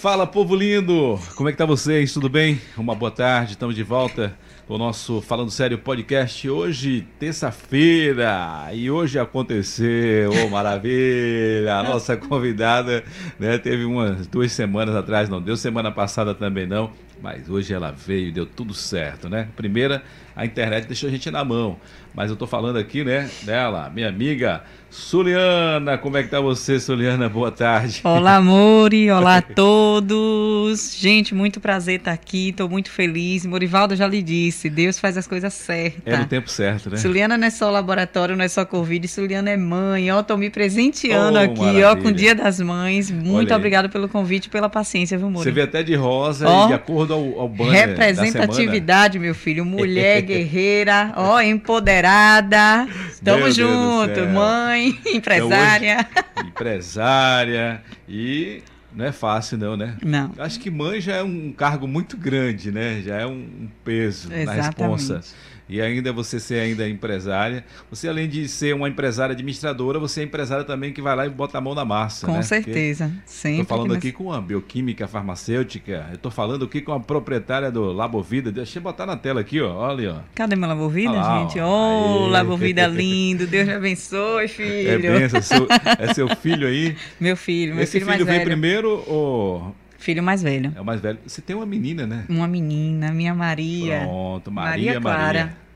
Fala, povo lindo! Como é que tá vocês? Tudo bem? Uma boa tarde, estamos de volta com o nosso Falando Sério podcast. Hoje, terça-feira, e hoje aconteceu, oh, maravilha! A nossa convidada, né, teve umas duas semanas atrás, não deu semana passada também não, mas hoje ela veio, deu tudo certo, né? Primeira, a internet deixou a gente na mão, mas eu tô falando aqui, né, dela, minha amiga Suliana, como é que tá você, Suliana? Boa tarde. Olá, Mori, olá a todos. Gente, muito prazer estar aqui, estou muito feliz. Morivaldo já lhe disse, Deus faz as coisas certas. É no tempo certo, né? Suliana não é só laboratório, não é só Covid, Suliana é mãe. Ó, tô me presenteando oh, aqui, maravilha. ó, com o Dia das Mães. Muito obrigada pelo convite e pela paciência, viu, Mori? Você vê até de rosa oh, e de acordo ao, ao banner Representatividade, meu filho. Mulher guerreira, ó, empoderada. Tamo meu junto, mãe mãe, empresária. Então, hoje, empresária e não é fácil não, né? Não. Acho que mãe já é um cargo muito grande, né? Já é um peso Exatamente. na responsa e ainda você ser ainda empresária. Você, além de ser uma empresária administradora, você é empresária também que vai lá e bota a mão na massa. Com né? certeza. Estou falando aqui com a bioquímica farmacêutica. Eu estou falando aqui com a proprietária do Labovida. Deixa eu botar na tela aqui, ó. Olha, ó. Cadê meu Labovida, ah, gente? Ô, oh, Labovida lindo. Deus me abençoe, filho. É, benção, seu, é seu filho aí? Meu filho, meu Esse filho, filho, filho veio primeiro ou Filho mais velho. É o mais velho. Você tem uma menina, né? Uma menina, minha Maria. Pronto, Maria, Maria Clara. Maria.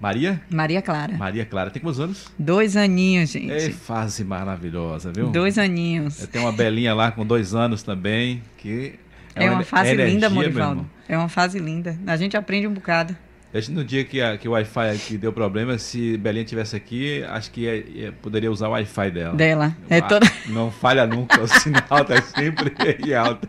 Maria? Maria Clara. Maria Clara. Tem quantos anos? Dois aninhos, gente. É fase maravilhosa, viu? Dois aninhos. Tem uma belinha lá com dois anos também, que... É, é uma, uma fase linda, Morivaldo. É uma fase linda. A gente aprende um bocado. No dia que, a, que o Wi-Fi aqui deu problema, se Belinha tivesse aqui, acho que ia, ia, poderia usar o Wi-Fi dela. Dela. É toda... Não falha nunca, o sinal tá sempre em alta.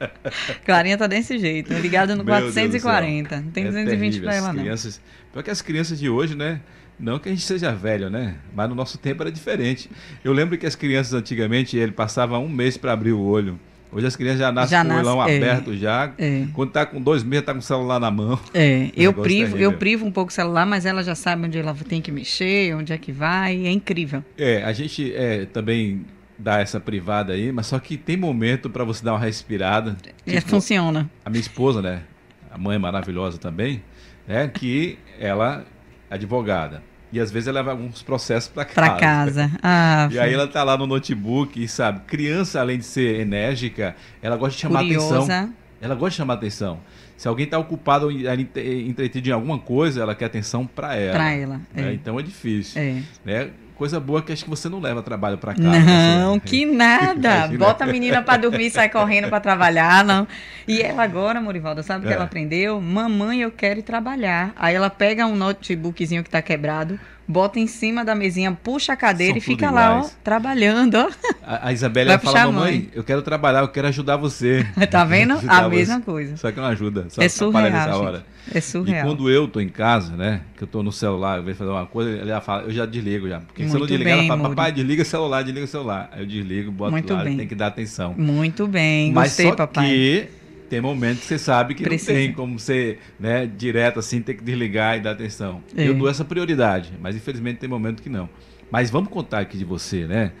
Clarinha tá desse jeito, ligada no Meu 440. Não tem é 220 para ela, crianças, não. Porque as crianças de hoje, né? Não que a gente seja velho, né? Mas no nosso tempo era diferente. Eu lembro que as crianças antigamente, ele passava um mês para abrir o olho. Hoje as crianças já nascem já com o olhão é, aberto já. É. Quando tá com dois meses, tá com o celular na mão. É, eu privo, eu privo um pouco o celular, mas ela já sabe onde ela tem que mexer, onde é que vai, é incrível. É, a gente é, também dá essa privada aí, mas só que tem momento para você dar uma respirada. É, tipo, funciona. A minha esposa, né? A mãe maravilhosa também, é que ela é advogada. E às vezes ela leva alguns processos para casa. Para casa. Ah, e aí ela tá lá no notebook e sabe, criança além de ser enérgica, ela gosta de chamar Curiosa. atenção. Ela gosta de chamar atenção. Se alguém está ocupado entretido em alguma coisa, ela quer atenção para ela. Para ela. Né? É. Então é difícil. É. Né? Coisa boa que acho que você não leva trabalho para casa. Não, que nada. Bota a menina para dormir e sai correndo para trabalhar, não. E ela agora, Morivaldo, sabe o é. que ela aprendeu? Mamãe, eu quero ir trabalhar. Aí ela pega um notebookzinho que está quebrado, bota em cima da mesinha, puxa a cadeira São e fica lá, ó, trabalhando, ó. A, a Isabela fala, mamãe, eu quero trabalhar, eu quero ajudar você. tá vendo? a mesma coisa. Só que não ajuda. Só é surreal, hora. É surreal. E quando eu tô em casa, né, que eu tô no celular, eu vejo fazer uma coisa, ela fala, eu já desligo já. Porque Muito se eu não desligar, ela fala, papai, desliga o celular, desliga o celular. Aí eu desligo, boto Muito lá, tem que dar atenção. Muito bem, Mas gostei, só papai. que tem momentos que você sabe que Precisa. não tem como ser né, direto assim, ter que desligar e dar atenção. É. Eu dou essa prioridade, mas infelizmente tem momentos que não. Mas vamos contar aqui de você, né?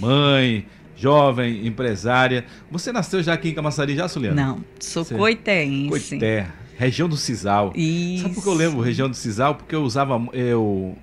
Mãe, jovem, empresária. Você nasceu já aqui em Camaçari, já, Suliana? Não, sou você... coitense. Coité, região do Cisal. Isso. Sabe por que eu lembro região do Cisal? Porque eu usava, eu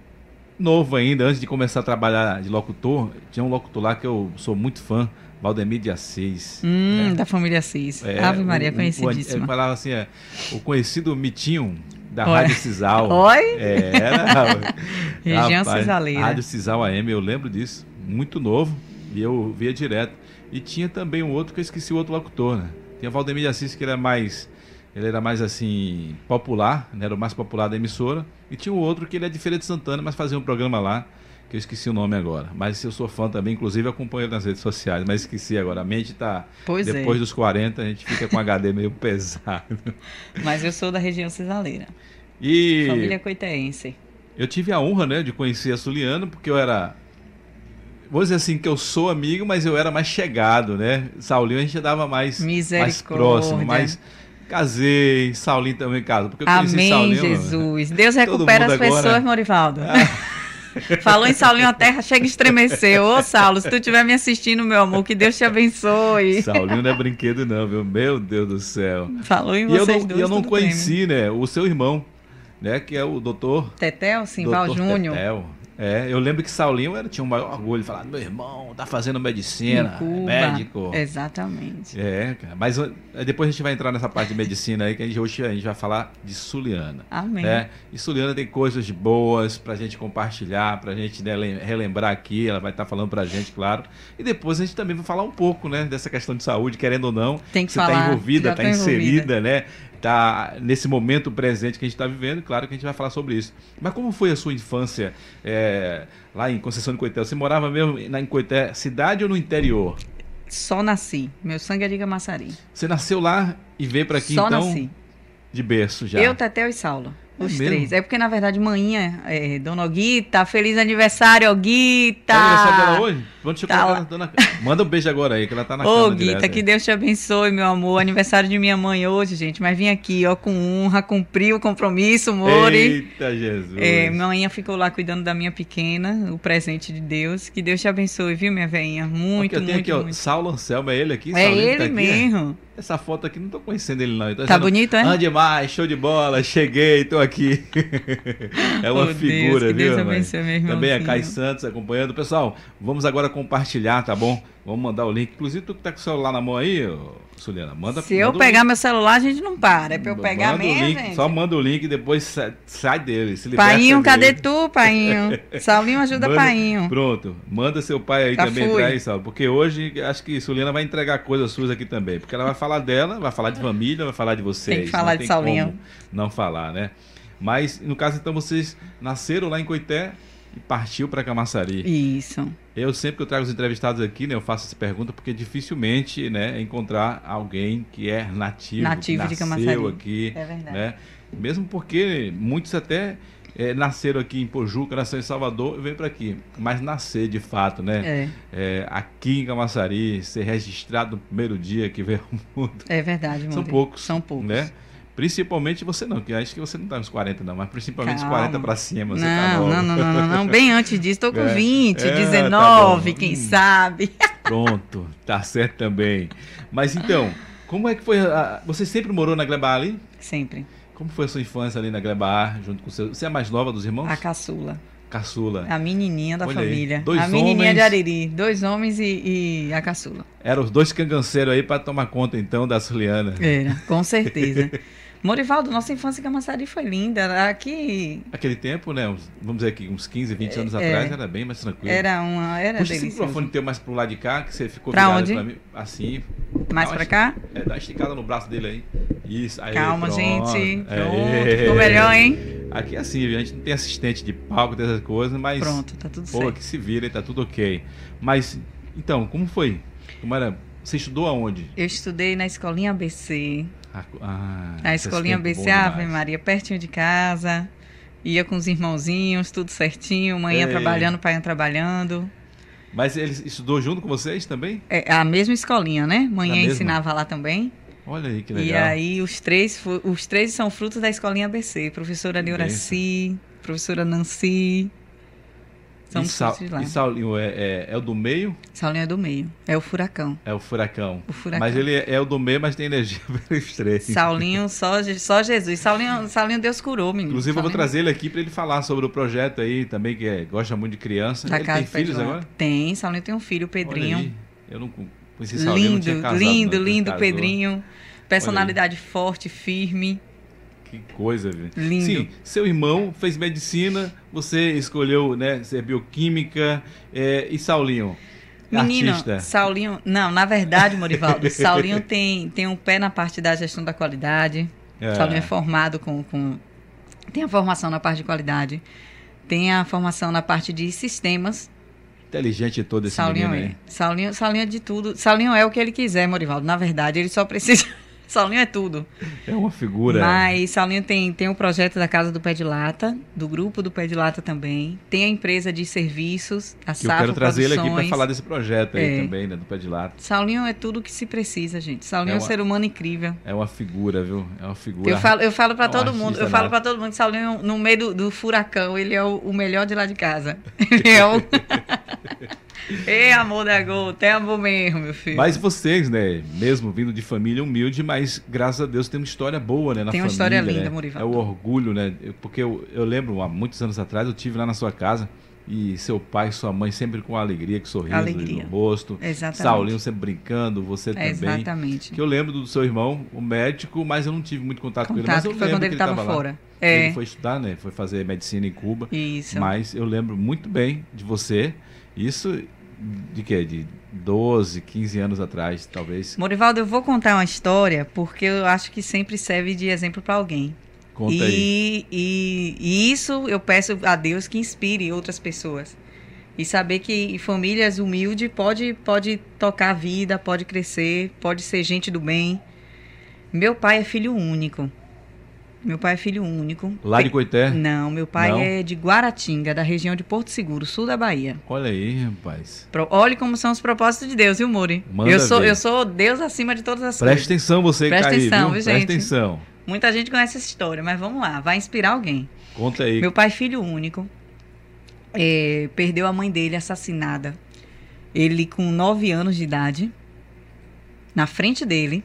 novo ainda, antes de começar a trabalhar de locutor, tinha um locutor lá que eu sou muito fã, Valdemir de Assis. Hum, né? Da família Assis. É, Ave Maria, conhecidíssima. Ele falava assim, é, o conhecido Mitinho da Oi. Rádio Cisal. Oi? É, era. Região rapaz, Cisaleira. Rádio Cisal AM, eu lembro disso. Muito novo. E eu via direto. E tinha também um outro que eu esqueci o outro locutor, né? Tinha Valdemir de Assis, que ele era mais. Ele era mais assim, popular, né? era o mais popular da emissora. E tinha o outro que ele é de Feira de Santana, mas fazia um programa lá que eu esqueci o nome agora. Mas eu sou fã também, inclusive acompanho nas redes sociais, mas esqueci agora. A mente tá. Pois é. depois é. dos 40, a gente fica com HD meio pesado. Mas eu sou da região cisaleira. E. Família coitaense. Eu tive a honra, né, de conhecer a Suliano, porque eu era. Vou dizer assim, que eu sou amigo, mas eu era mais chegado, né? Saulinho a gente dava mais, mais próximo, mais casei, Saulinho também casa. Porque eu Amém, Saulinho, Jesus. Deus recupera as pessoas, Morivaldo. Ah. Falou em Saulinho, a terra chega a estremecer. Ô, Saulo, se tu estiver me assistindo, meu amor, que Deus te abençoe. Saulinho não é brinquedo, não, viu? Meu Deus do céu. Falou em E eu vocês não, dois. e eu não conheci, né, o seu irmão, né, que é o doutor... Tetel, Simval Júnior. Tetel. É, eu lembro que Saulinho era, tinha um maior orgulho de falar, meu irmão, tá fazendo medicina, médico. Exatamente. É, cara. Mas uh, depois a gente vai entrar nessa parte de medicina aí, que a gente, hoje a gente vai falar de Suliana. Amém. É, e Suliana tem coisas boas pra gente compartilhar, pra gente né, lem- relembrar aqui, ela vai estar falando pra gente, claro. E depois a gente também vai falar um pouco, né, dessa questão de saúde, querendo ou não. Tem que você falar, tá envolvida, tá tô inserida, né? Tá nesse momento presente que a gente está vivendo, claro que a gente vai falar sobre isso. Mas como foi a sua infância é, lá em Conceição de Coité? Você morava mesmo na, em Coité, cidade ou no interior? Só nasci. Meu sangue é de Camaçari. Você nasceu lá e veio para aqui Só então nasci. de berço já. Eu, Tetel e Saulo. É Os mesmo? três. É porque, na verdade, manhã, é, Dona Guita, feliz aniversário, Guita! É aniversário dela hoje? Vamos Tá lá. na- dona- Manda um beijo agora aí, que ela tá na Ô, Guita, direto que aí. Deus te abençoe, meu amor. Aniversário de minha mãe hoje, gente. Mas vim aqui, ó, com honra, cumpri o compromisso, Mori. Eita, Jesus. É, minha mãe ficou lá cuidando da minha pequena, o presente de Deus. Que Deus te abençoe, viu, minha velhinha? Muito, eu tenho muito, aqui, ó, muito. Saulo Anselmo, é ele aqui? É Saulinho ele tá aqui, é? mesmo. Essa foto aqui, não tô conhecendo ele não. Tá dizendo, bonito, é? Ah, demais, show de bola, cheguei, tô aqui. é uma Oh, Deus, figura, que viu, Deus abençoe, meu Também a. Kai Santos acompanhando. Pessoal, vamos agora compartilhar, tá bom? Vamos mandar o link. Inclusive, tu que tá com o celular na mão aí, Suliana, manda Se eu manda o pegar link. meu celular, a gente não para. É pra eu pegar Manda mesmo, link, gente. Só manda o link e depois sai, sai dele. Se Painho, cadê dele. tu, Painho? Saulinho ajuda Manda- Painho. Pronto, manda seu pai aí Já também fui. entrar aí, Saulo. Porque hoje acho que Suliana vai entregar coisas suas aqui também. Porque ela vai falar dela, vai falar de família, vai falar de vocês. Tem que falar Não de Saulinho. Não falar, né? Mas, no caso, então, vocês nasceram lá em Coité e partiu para Camaçari. Isso. Eu sempre que eu trago os entrevistados aqui, né, eu faço essa pergunta porque dificilmente, né, encontrar alguém que é nativo, Nativo que de Camaçari. aqui, É verdade. né? Mesmo porque muitos até eh, nasceram aqui em Pojuca, nasceram em Salvador e veio para aqui. Mas nascer de fato, né? É, eh, aqui em Camaçari, ser registrado no primeiro dia que veio ao mundo, é verdade, são poucos. São poucos. Né? Principalmente você não, que acho que você não tá nos 40 não, mas principalmente os Calma. 40 para cima, você tá Não, nova. não, não, não, não, não. Bem antes disso, tô com É. 20, É, tá 19, bom. quem Hum. sabe. Pronto, tá certo também. Mas então, como é que foi? A... Você sempre morou na Gleba ali? Sempre. Como foi a sua infância ali na Gleba junto com seu. Você é a mais nova dos irmãos? A caçula. Caçula. A menininha da Olha aí, família. dois a menininha homens. de Ariri. Dois homens e, e a caçula. Eram os dois canganceiros aí para tomar conta então da Suliana. Era, com certeza. Morivaldo, nossa infância em Camaçari foi linda. Aqui Aquele tempo, né? uns- vamos dizer aqui, uns 15, 20 anos É, atrás, era bem mais tranquilo. era uma. Era Puxa esse delicioso. microfone teu mais pro lado de cá, que você ficou Pra onde? pra mim. Assim. Mais pra cá? É, dá uma esticada no braço dele aí. Isso, aí. Calma, pronto. gente. É. Pronto. Ficou melhor, hein? Aqui é assim, a gente não tem assistente de palco, dessas coisas, mas. Pronto, tá tudo Pô, certo. que se vira tá tudo ok. Mas, então, como foi? Como era? Você estudou aonde? Eu estudei na escolinha ABC. Ah, A escolinha ABC, Ave. Maria, pertinho de casa. Ia com os irmãozinhos, tudo certinho. Manhã Ei. trabalhando, pai trabalhando. Mas ele estudou junto com vocês também? É a mesma escolinha, né? Manhã ensinava lá também. Olha aí que E legal. aí os três, os três são frutos da escolinha ABC. Professora Neuraci, professora Nancy. São e, Sa de lá. e Saulinho é, é, é o do meio? Saulinha é do meio. É o furacão. É o furacão. O furacão. Mas ele é, é o do meio, mas tem energia pelos três. Saulinho, só, só Jesus. Saulinho, Saulinho Deus curou, menino. Inclusive, eu vou Saulinho- trazer ele aqui para ele falar sobre o projeto aí também, que é- gosta muito de criança. Da ele casa tem filhos agora? Tem, Saulinho tem um filho, o Pedrinho. Eu não conheci Saulinho, não Lindo, tinha casado, lindo, não, lindo casou. Pedrinho. Personalidade forte, firme. Que coisa, viu? Lindo. Sim, seu irmão fez medicina, você escolheu, né, ser bioquímica, é, e Saulinho, Menino, artista. Saulinho. Não, na verdade, Morivaldo, Saulinho tem, tem um pé na parte da gestão da qualidade. É. Saulinho é formado com, com. Tem a formação na parte de qualidade. Tem a formação na parte de sistemas. Inteligente todo esse Saulinho menino é. Saulinho, Saulinho é de tudo. Saulinho é o que ele quiser, Morivaldo. Na verdade, ele só precisa. Saulinho é tudo. É uma figura. Mas Saulinho tem, tem o projeto da Casa do Pé de Lata, do grupo do Pé de Lata também. Tem a empresa de serviços, a que Eu quero trazer ele aqui para falar desse projeto aí É. também, né? Do Pé de Lata. Saulinho é tudo que se precisa, gente. Saulinho é, É um uma- ser humano incrível. É uma figura, viu? É uma figura. Eu falo, eu falo para É um todo mundo, eu falo para todo mundo que Saulinho, no meio do, do furacão, ele é o, o melhor de lá de casa. Ele é o. Ei, amor da gota, é amor mesmo, meu filho. Mas vocês, né? Mesmo vindo de família humilde, mas graças a Deus tem uma história boa, né? Na Tem uma família, história linda, né? Morivaldo. É o orgulho, né? Porque eu, eu lembro, há muitos anos atrás, eu tive lá na sua casa e seu pai e sua mãe sempre com alegria, com sorriso Alegria. no rosto. Exatamente. Saulinho sempre brincando, você também. Exatamente. Que eu lembro do seu irmão, o médico, mas eu não tive muito contato, com ele. Mas Contato eu que foi quando que ele estava tava lá. fora. É, Ele foi estudar, né? Foi fazer medicina em Cuba. isso. Mas eu lembro muito bem de você. Isso de quê? De 12, 15 anos atrás, talvez. Morivaldo, eu vou contar uma história porque eu acho que sempre serve de exemplo para alguém. Conta aí. E, e, e isso eu peço a Deus que inspire outras pessoas. E saber que famílias humildes pode, pode tocar a vida, pode crescer, pode ser gente do bem. Meu pai é filho único. Meu pai é filho único. Lá de Coité? Não, meu pai Não? é de Guaratinga, da região de Porto Seguro, sul da Bahia. Olha aí, rapaz. Pro- Olhe como são os propósitos de Deus, viu, Muri? Manda Eu sou, ver. eu sou Deus acima de todas as Preste coisas. atenção você Presta atenção, viu? viu, Presta gente? atenção. Muita gente conhece essa história, mas vamos lá, vai inspirar alguém. Conta aí. Meu pai, é filho único, é, perdeu a mãe dele assassinada. Ele com 9 anos de idade, na frente dele.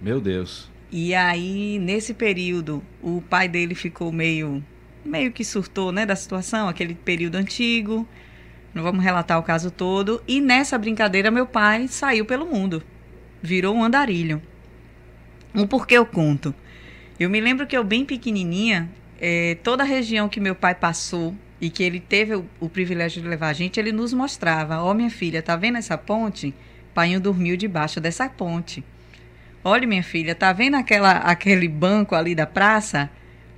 Meu Deus. E aí, nesse período, o pai dele ficou meio, meio que surtou, né, da situação, aquele período antigo. Não vamos relatar o caso todo. E nessa brincadeira, meu pai saiu pelo mundo. Virou um andarilho. O porquê eu conto? Eu me lembro que eu, bem pequenininha, eh, toda a região que meu pai passou e que ele teve o, o privilégio de levar a gente, ele nos mostrava: Ó, minha filha, tá vendo essa ponte? Painho dormiu debaixo dessa ponte. Olha, minha filha, tá vendo aquela, aquele banco ali da praça?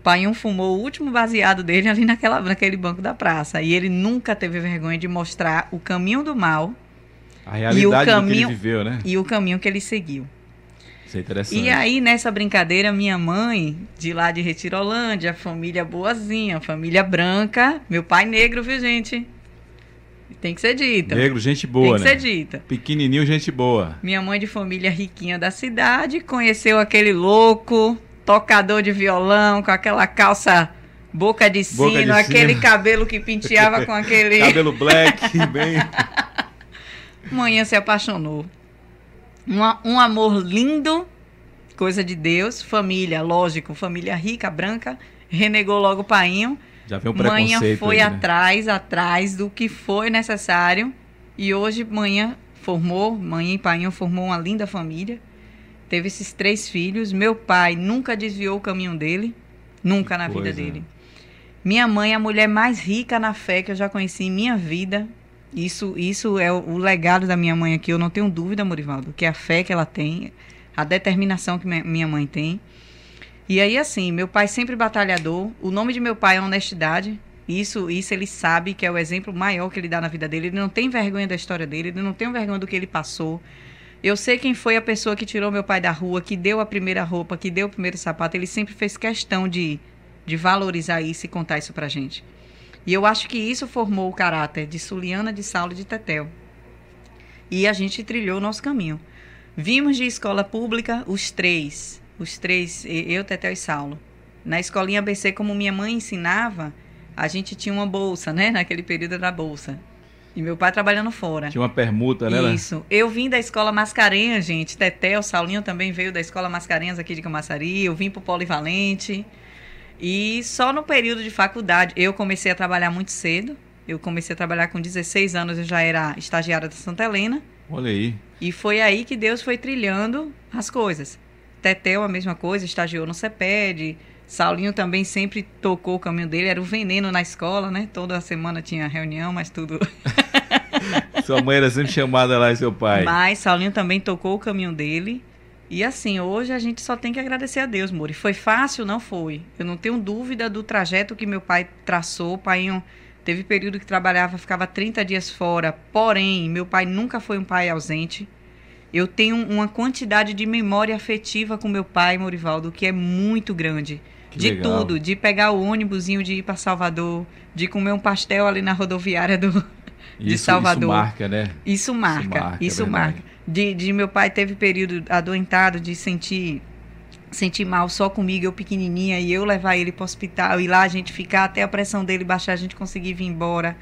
Painho fumou o último baseado dele ali naquela, naquele banco da praça. E ele nunca teve vergonha de mostrar o caminho do mal A realidade do que caminho- ele viveu, né? e o caminho que ele seguiu. Isso é interessante. E aí, nessa brincadeira, minha mãe, de lá de Retirolândia, família boazinha, família branca, meu pai negro, viu, gente? Tem que ser dita. Negro, gente Tem boa, que né? ser dita. Pequenininho, gente boa. Minha mãe de família riquinha da cidade, conheceu aquele louco, tocador de violão, com aquela calça boca de sino, Boca de aquele sino. cabelo que penteava com aquele... Cabelo black, bem. Manhã se apaixonou. Um, um amor lindo, coisa de Deus, família, lógico, família rica, branca, renegou logo o painho. Já vem um Manhã foi aí, né? atrás, atrás do que foi necessário. E hoje manhã formou, manhã e painho formou uma linda família. Teve esses três filhos. Meu pai nunca desviou o caminho dele, nunca na vida dele. Minha mãe é a mulher mais rica na fé que eu já conheci em minha vida. Isso, isso é o, legado da minha mãe aqui, eu não tenho dúvida, Morivaldo, que a fé que ela tem, a determinação que minha mãe tem. E aí, assim, meu pai sempre batalhador. O nome de meu pai é honestidade. Isso, isso ele sabe que é o exemplo maior que ele dá na vida dele. Ele não tem vergonha da história dele, ele não tem vergonha do que ele passou. Eu sei quem foi a pessoa que tirou meu pai da rua, que deu a primeira roupa, que deu o primeiro sapato. Ele sempre fez questão de, de valorizar isso e contar isso pra gente. E eu acho que isso formou o caráter de Suliana, de Saulo e de Tetel. E a gente trilhou o nosso caminho. Vimos de escola pública os três, os três, eu, Tetel e Saulo. Na escolinha ABC, como minha mãe ensinava, a gente tinha uma bolsa, né? Naquele período da bolsa. E meu pai trabalhando fora. Tinha uma permuta, né? né? Isso. Eu vim da escola Mascarenhas, gente. Tetel, Saulinho também veio da escola Mascarenhas aqui de Camaçari. Eu vim pro Polivalente. E só no período de faculdade, eu comecei a trabalhar muito cedo. Eu comecei a trabalhar com 16 anos, eu já era estagiária da Santa Helena. Olha aí. E foi aí que Deus foi trilhando as coisas. Tetel, a mesma coisa, estagiou no CEPED. Saulinho também sempre tocou o caminho dele, era o veneno na escola, né? Toda semana tinha reunião, mas tudo Sua mãe era sempre chamada lá e seu pai. Mas Saulinho também tocou o caminho dele. E assim, hoje a gente só tem que agradecer a Deus, Muri. Foi fácil? Não foi. Eu não tenho dúvida do trajeto que meu pai traçou. O pai teve período que trabalhava, ficava 30 dias fora. Porém, meu pai nunca foi um pai ausente. Eu tenho uma quantidade de memória afetiva com meu pai, Morivaldo, que é muito grande. Que de legal. tudo, de pegar o ônibusinho de ir para Salvador, de comer um pastel ali na rodoviária do de Isso- Salvador. Isso marca, né? Isso marca, isso marca, é marca. De, de meu pai teve período adoentado de sentir sentir mal só comigo, eu pequenininha, e eu levar ele para o hospital e lá a gente ficar até a pressão dele baixar, a gente conseguir vir embora.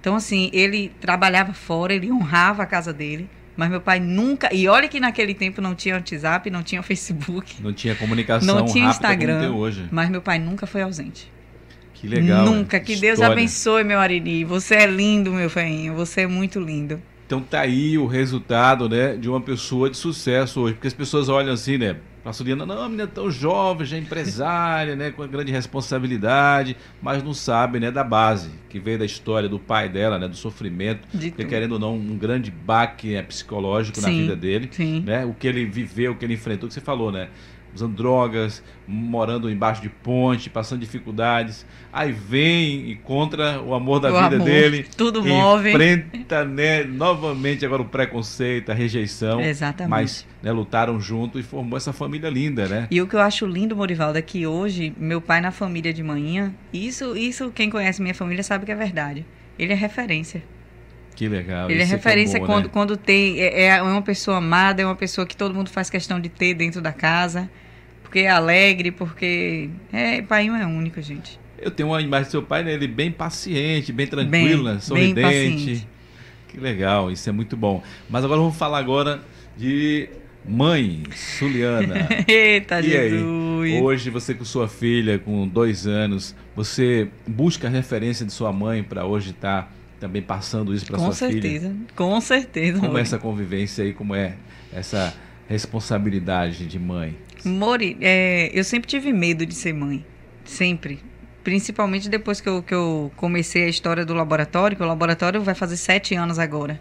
Então assim, ele trabalhava fora, ele honrava a casa dele, mas meu pai nunca, e olha que naquele tempo não tinha WhatsApp, não tinha Facebook, Não tinha comunicação Não tinha Instagram. hoje. mas meu pai nunca foi ausente. Que legal. nunca. Que Deus História. abençoe, meu Arini. Você é lindo, meu feinho. Você é muito lindo. Então tá aí o resultado, né, de uma pessoa de sucesso hoje, porque as pessoas olham assim, né, pra Suliana, não, a menina é tão jovem, já é empresária, né, com grande responsabilidade, mas não sabe, né, da base, que veio da história do pai dela, né, do sofrimento, porque querendo ou não, um grande baque né, psicológico na Sim, vida dele, Sim. né, o que ele viveu, o que ele enfrentou, que você falou, né, usando drogas, morando embaixo de ponte, passando dificuldades, aí vem e contra o amor da O vida amor, dele, Tudo move. enfrenta né, novamente agora o preconceito, a rejeição, Exatamente. mas né, lutaram junto e formou essa família linda, né? E o que eu acho lindo, Morivaldo, é que hoje, meu pai na família de manhã, isso, isso quem conhece minha família sabe que é verdade. Ele é referência. Que legal. Ele é referência bom, quando, né? quando tem. É, é uma pessoa amada, é uma pessoa que todo mundo faz questão de ter dentro da casa. Porque é alegre, porque. É, pai é único, gente. Eu tenho uma imagem do seu pai, né? Ele bem paciente, bem tranquilo, né? bem sorridente. paciente. Que legal, isso é muito bom. Mas agora vamos falar agora de mãe, Suliana. Eita, E aí? Jesus! Hoje você com sua filha, com dois anos, você busca a referência de sua mãe para hoje estar também passando isso para Com sua filha? certeza, com certeza. Como é essa convivência aí, como é essa responsabilidade de mãe? Mori, é, eu sempre tive medo de ser mãe. Sempre. Principalmente depois que eu, que eu comecei a história do laboratório, que o laboratório vai fazer sete anos agora.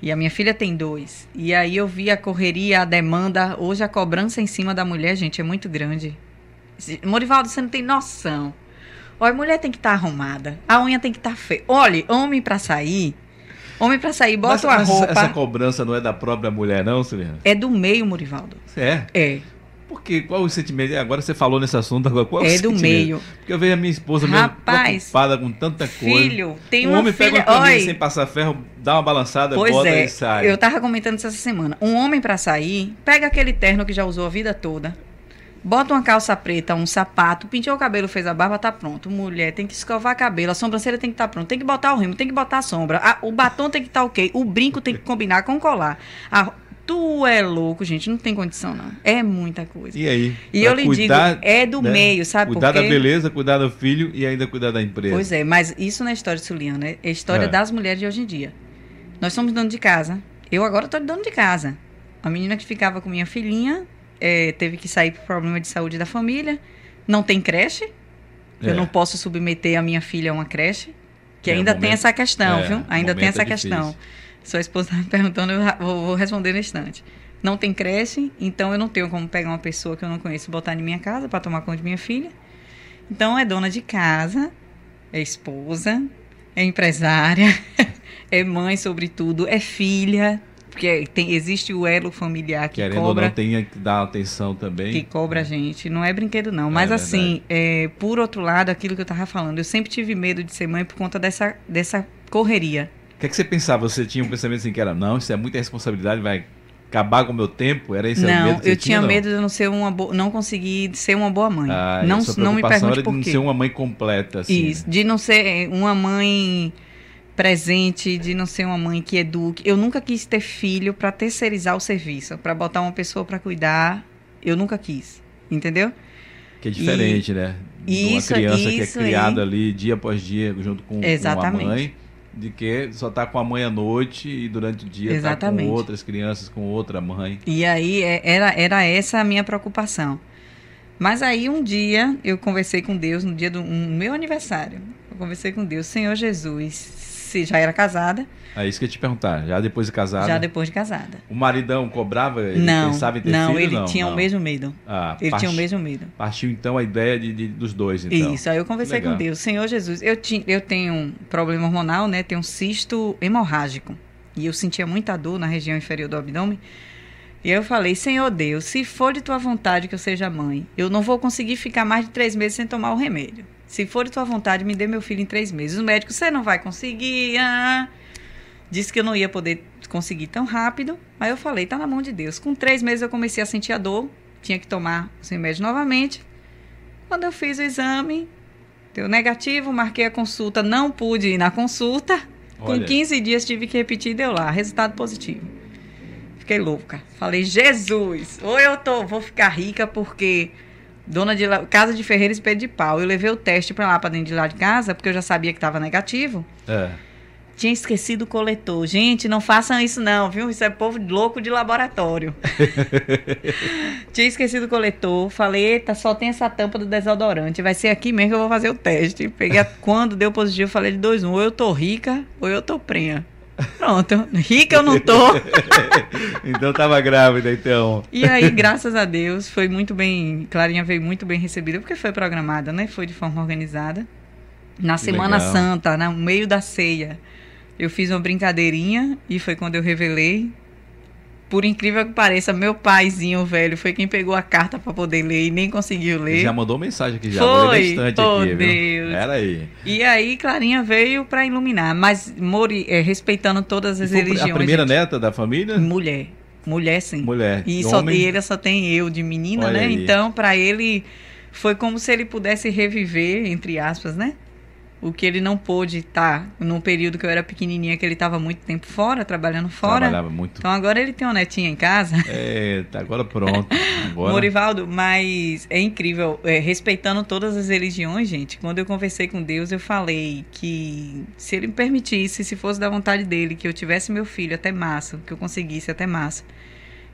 E a minha filha tem dois. E aí eu vi a correria, a demanda. Hoje a cobrança em cima da mulher, gente, é muito grande. Morivaldo, você não tem noção. Olha, mulher tem que estar arrumada. A unha tem que estar feia. Olha, homem pra sair. Homem pra sair, bota Mas- uma mas roupa. Essa cobrança não é da própria mulher, não, Suliana? É do meio, Morivaldo. É. É. Por quê? Qual o sentimento? Agora você falou nesse assunto, agora qual é o É do sentimento? meio. Porque eu vejo a minha esposa mesmo Rapaz, preocupada com tanta coisa. Filho, tem um uma homem filha. pega uma camisa Oi. sem passar ferro, dá uma balançada, Pois bota é, e sai. eu tava comentando isso essa semana. Um homem pra sair, pega aquele terno que já usou a vida toda, bota uma calça preta, um sapato, pintou o cabelo, fez a barba, tá pronto. Mulher tem que escovar cabelo, a sobrancelha tem que estar tá pronta, tem que botar o rimo, tem que botar a sombra, a- o batom tem que estar ok, o brinco tem que combinar com o colar. A- tu é louco, gente, não tem condição não. É muita coisa. E aí? E eu lhe cuidar, digo, é do né? meio, sabe Cuidar por quê? da beleza, cuidar do filho e ainda cuidar da empresa. Pois é, mas isso não é história de Suliana, é a história É. das mulheres de hoje em dia. Nós somos dono de casa. Eu agora estou dono de casa. A menina que ficava com minha filhinha eh, teve que sair por problema de saúde da família. Não tem creche. É. Eu não posso submeter a minha filha a uma creche. Que É, ainda o tem momento- essa questão, é, viu? Ainda tem momento essa é questão. Sua esposa está me perguntando, eu vou, vou responder no instante. Não tem creche, então eu não tenho como pegar uma pessoa que eu não conheço e botar em minha casa para tomar conta de minha filha. Então é dona de casa, é esposa, é empresária, é mãe, sobretudo, é filha, porque tem, existe o elo familiar que Querendo ou cobra não, tem que dar atenção também. que cobra a gente. Não é brinquedo, não. Mas É assim, é, por outro lado, aquilo que eu tava falando, eu sempre tive medo de ser mãe por conta dessa, dessa correria. O que, é que você pensava? Você tinha um pensamento assim que era, não, isso é muita responsabilidade, vai acabar com o meu tempo? Era esse o não, medo que você eu tinha não? medo de não ser uma boa, não conseguir ser uma boa mãe. Ah, não, não me pergunte era de por não quê. ser uma mãe completa, assim. Isso, né? de não ser uma mãe presente, de não ser uma mãe que eduque. Eu nunca quis ter filho para terceirizar o serviço, para botar uma pessoa para cuidar. Eu nunca quis, entendeu? Que é diferente, né? De uma Isso- criança que é isso criada ali dia após dia junto com, com a Exatamente. mãe, de que só tá com a mãe à noite e durante o dia tá Exatamente. com outras crianças, com outra mãe. E aí é- era, era essa a minha preocupação. Mas aí um dia eu conversei com Deus, no dia do um, meu aniversário. Eu conversei com Deus, Senhor Jesus, se já era casada, É isso que eu ia te perguntar. Já depois de casada, já depois de casada. o maridão cobrava? Ele não, pensava em ter não, filho? ele não, tinha não. o mesmo medo. Ah, Ele parti- tinha o mesmo medo. Partiu então a ideia de, de- dos dois, então. Isso, aí eu conversei com Deus. Senhor Jesus, eu, ti, eu tenho um problema hormonal, né? Tenho um cisto hemorrágico. E eu sentia muita dor na região inferior do abdômen. E eu falei, Senhor Deus, se for de tua vontade que eu seja mãe, eu não vou conseguir ficar mais de três meses sem tomar o remédio. Se for de tua vontade, me dê meu filho em três meses. O médico, você não vai conseguir. Ah. Disse que eu não ia poder conseguir tão rápido. Aí eu falei, tá na mão de Deus. Com três meses eu comecei a sentir a dor, tinha que tomar os remédios novamente. Quando eu fiz o exame, deu negativo, marquei a consulta, não pude ir na consulta. Olha. Com 15 dias tive que repetir e deu lá, resultado positivo. Fiquei louca. Falei, Jesus, ou eu tô, vou ficar rica porque dona de casa de Ferreira espelho de pau. Eu levei o teste para lá para dentro de lá de casa, porque eu já sabia que estava negativo. É. Tinha esquecido o coletor. Gente, não façam isso não, viu? Isso é povo louco de laboratório. Tinha esquecido o coletor. Falei, eita, só tem essa tampa do desodorante. Vai ser aqui mesmo que eu vou fazer o teste. Peguei, quando deu positivo, falei de dois um. Ou eu tô rica, ou eu tô prenha. Pronto, rica eu não tô. então tava grávida, então. E aí, graças a Deus, foi muito bem. Clarinha veio muito bem recebida, porque foi programada, né? Foi de forma organizada. Na que Semana legal. Santa, no meio da ceia. Eu fiz uma brincadeirinha e foi quando eu revelei. Por incrível que pareça, meu paizinho velho foi quem pegou a carta para poder ler e nem conseguiu ler. Já mandou mensagem aqui já, foi, bastante oh aqui, Deus. Era aí. E aí Clarinha veio para iluminar, mas Mori, é, respeitando todas as religiões. A primeira gente, neta da família? Mulher. Mulher, sim. Mulher. E, só, e ele só tem eu de menina, Olha né? Aí. Então, para ele foi como se ele pudesse reviver, entre aspas, né? O que ele não pôde estar tá, num período que eu era pequenininha, que ele estava muito tempo fora, trabalhando fora. Trabalhava muito. Então agora ele tem uma netinha em casa. É, tá agora pronto. Agora... Morivaldo, mas é incrível, é, respeitando todas as religiões, gente. Quando eu conversei com Deus, eu falei que se ele me permitisse, se fosse da vontade dele, que eu tivesse meu filho até março, que eu conseguisse até março,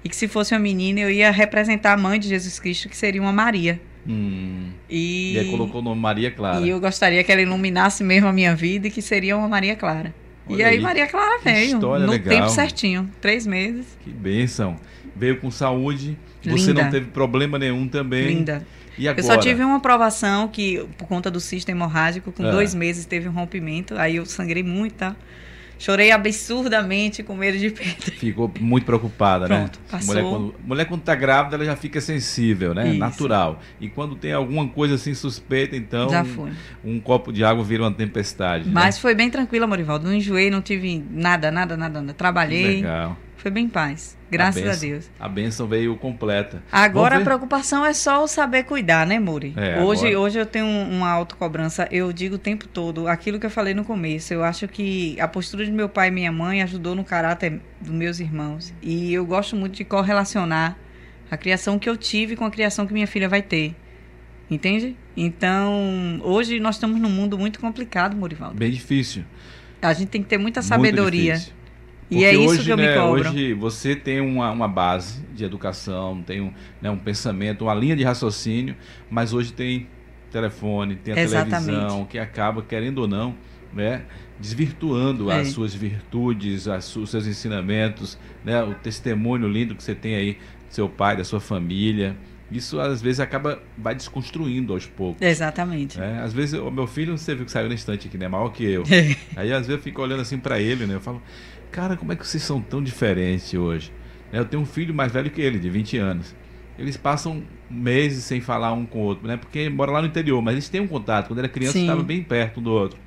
e que se fosse uma menina, eu ia representar a mãe de Jesus Cristo, que seria uma Maria. Hum. E, e aí colocou o nome Maria Clara. E eu gostaria que ela iluminasse mesmo a minha vida e que seria uma Maria Clara. Olha e aí, aí, Maria Clara veio. no legal. tempo certinho. Três meses. Que bênção. Veio com saúde. Você Linda. não teve problema nenhum também. Linda. E agora? Eu só tive uma aprovação que, por conta do cisto hemorrágico, com ah. dois meses teve um rompimento. Aí eu sangrei muito, tá? Chorei absurdamente com medo de perder. Ficou muito preocupada, né? Pronto, né? Passou. Mulher quando, mulher, quando tá grávida, ela já fica sensível, né? Isso. Natural. E quando tem alguma coisa assim suspeita, então. Já foi. Um, um copo de água vira uma tempestade. Né? Mas né? foi bem tranquila, Morivaldo. Não enjoei, não tive nada, nada, nada, nada. Trabalhei. Legal. Foi bem paz. Graças a, benção, a Deus. A bênção veio completa. Agora a preocupação é só o saber cuidar, né, Muri? É, hoje, hoje eu tenho uma autocobrança. Eu digo o tempo todo aquilo que eu falei no começo. Eu acho que a postura de meu pai e minha mãe ajudou no caráter dos meus irmãos. E eu gosto muito de correlacionar a criação que eu tive com a criação que minha filha vai ter. Entende? Então, hoje nós estamos num mundo muito complicado, Murivaldo. Bem difícil. A gente tem que ter muita sabedoria. Muito porque e é isso hoje, que eu né, me cobro. Hoje você tem uma, uma base de educação, tem um, né, um pensamento, uma linha de raciocínio, mas hoje tem telefone, tem a Exatamente. televisão, que acaba, querendo ou não, né, desvirtuando é. as suas virtudes, as, os seus ensinamentos, né, o testemunho lindo que você tem aí do seu pai, da sua família. Isso às vezes acaba vai desconstruindo aos poucos. Exatamente. É, às vezes o meu filho, você viu que saiu na estante aqui, né? Maior que eu. aí às vezes eu fico olhando assim para ele, né? Eu falo, cara, como é que vocês são tão diferentes hoje? Né, eu tenho um filho mais velho que ele, de 20 anos. Eles passam meses sem falar um com o outro, né? Porque mora lá no interior, mas eles têm um contato. Quando era criança, estava bem perto um do outro.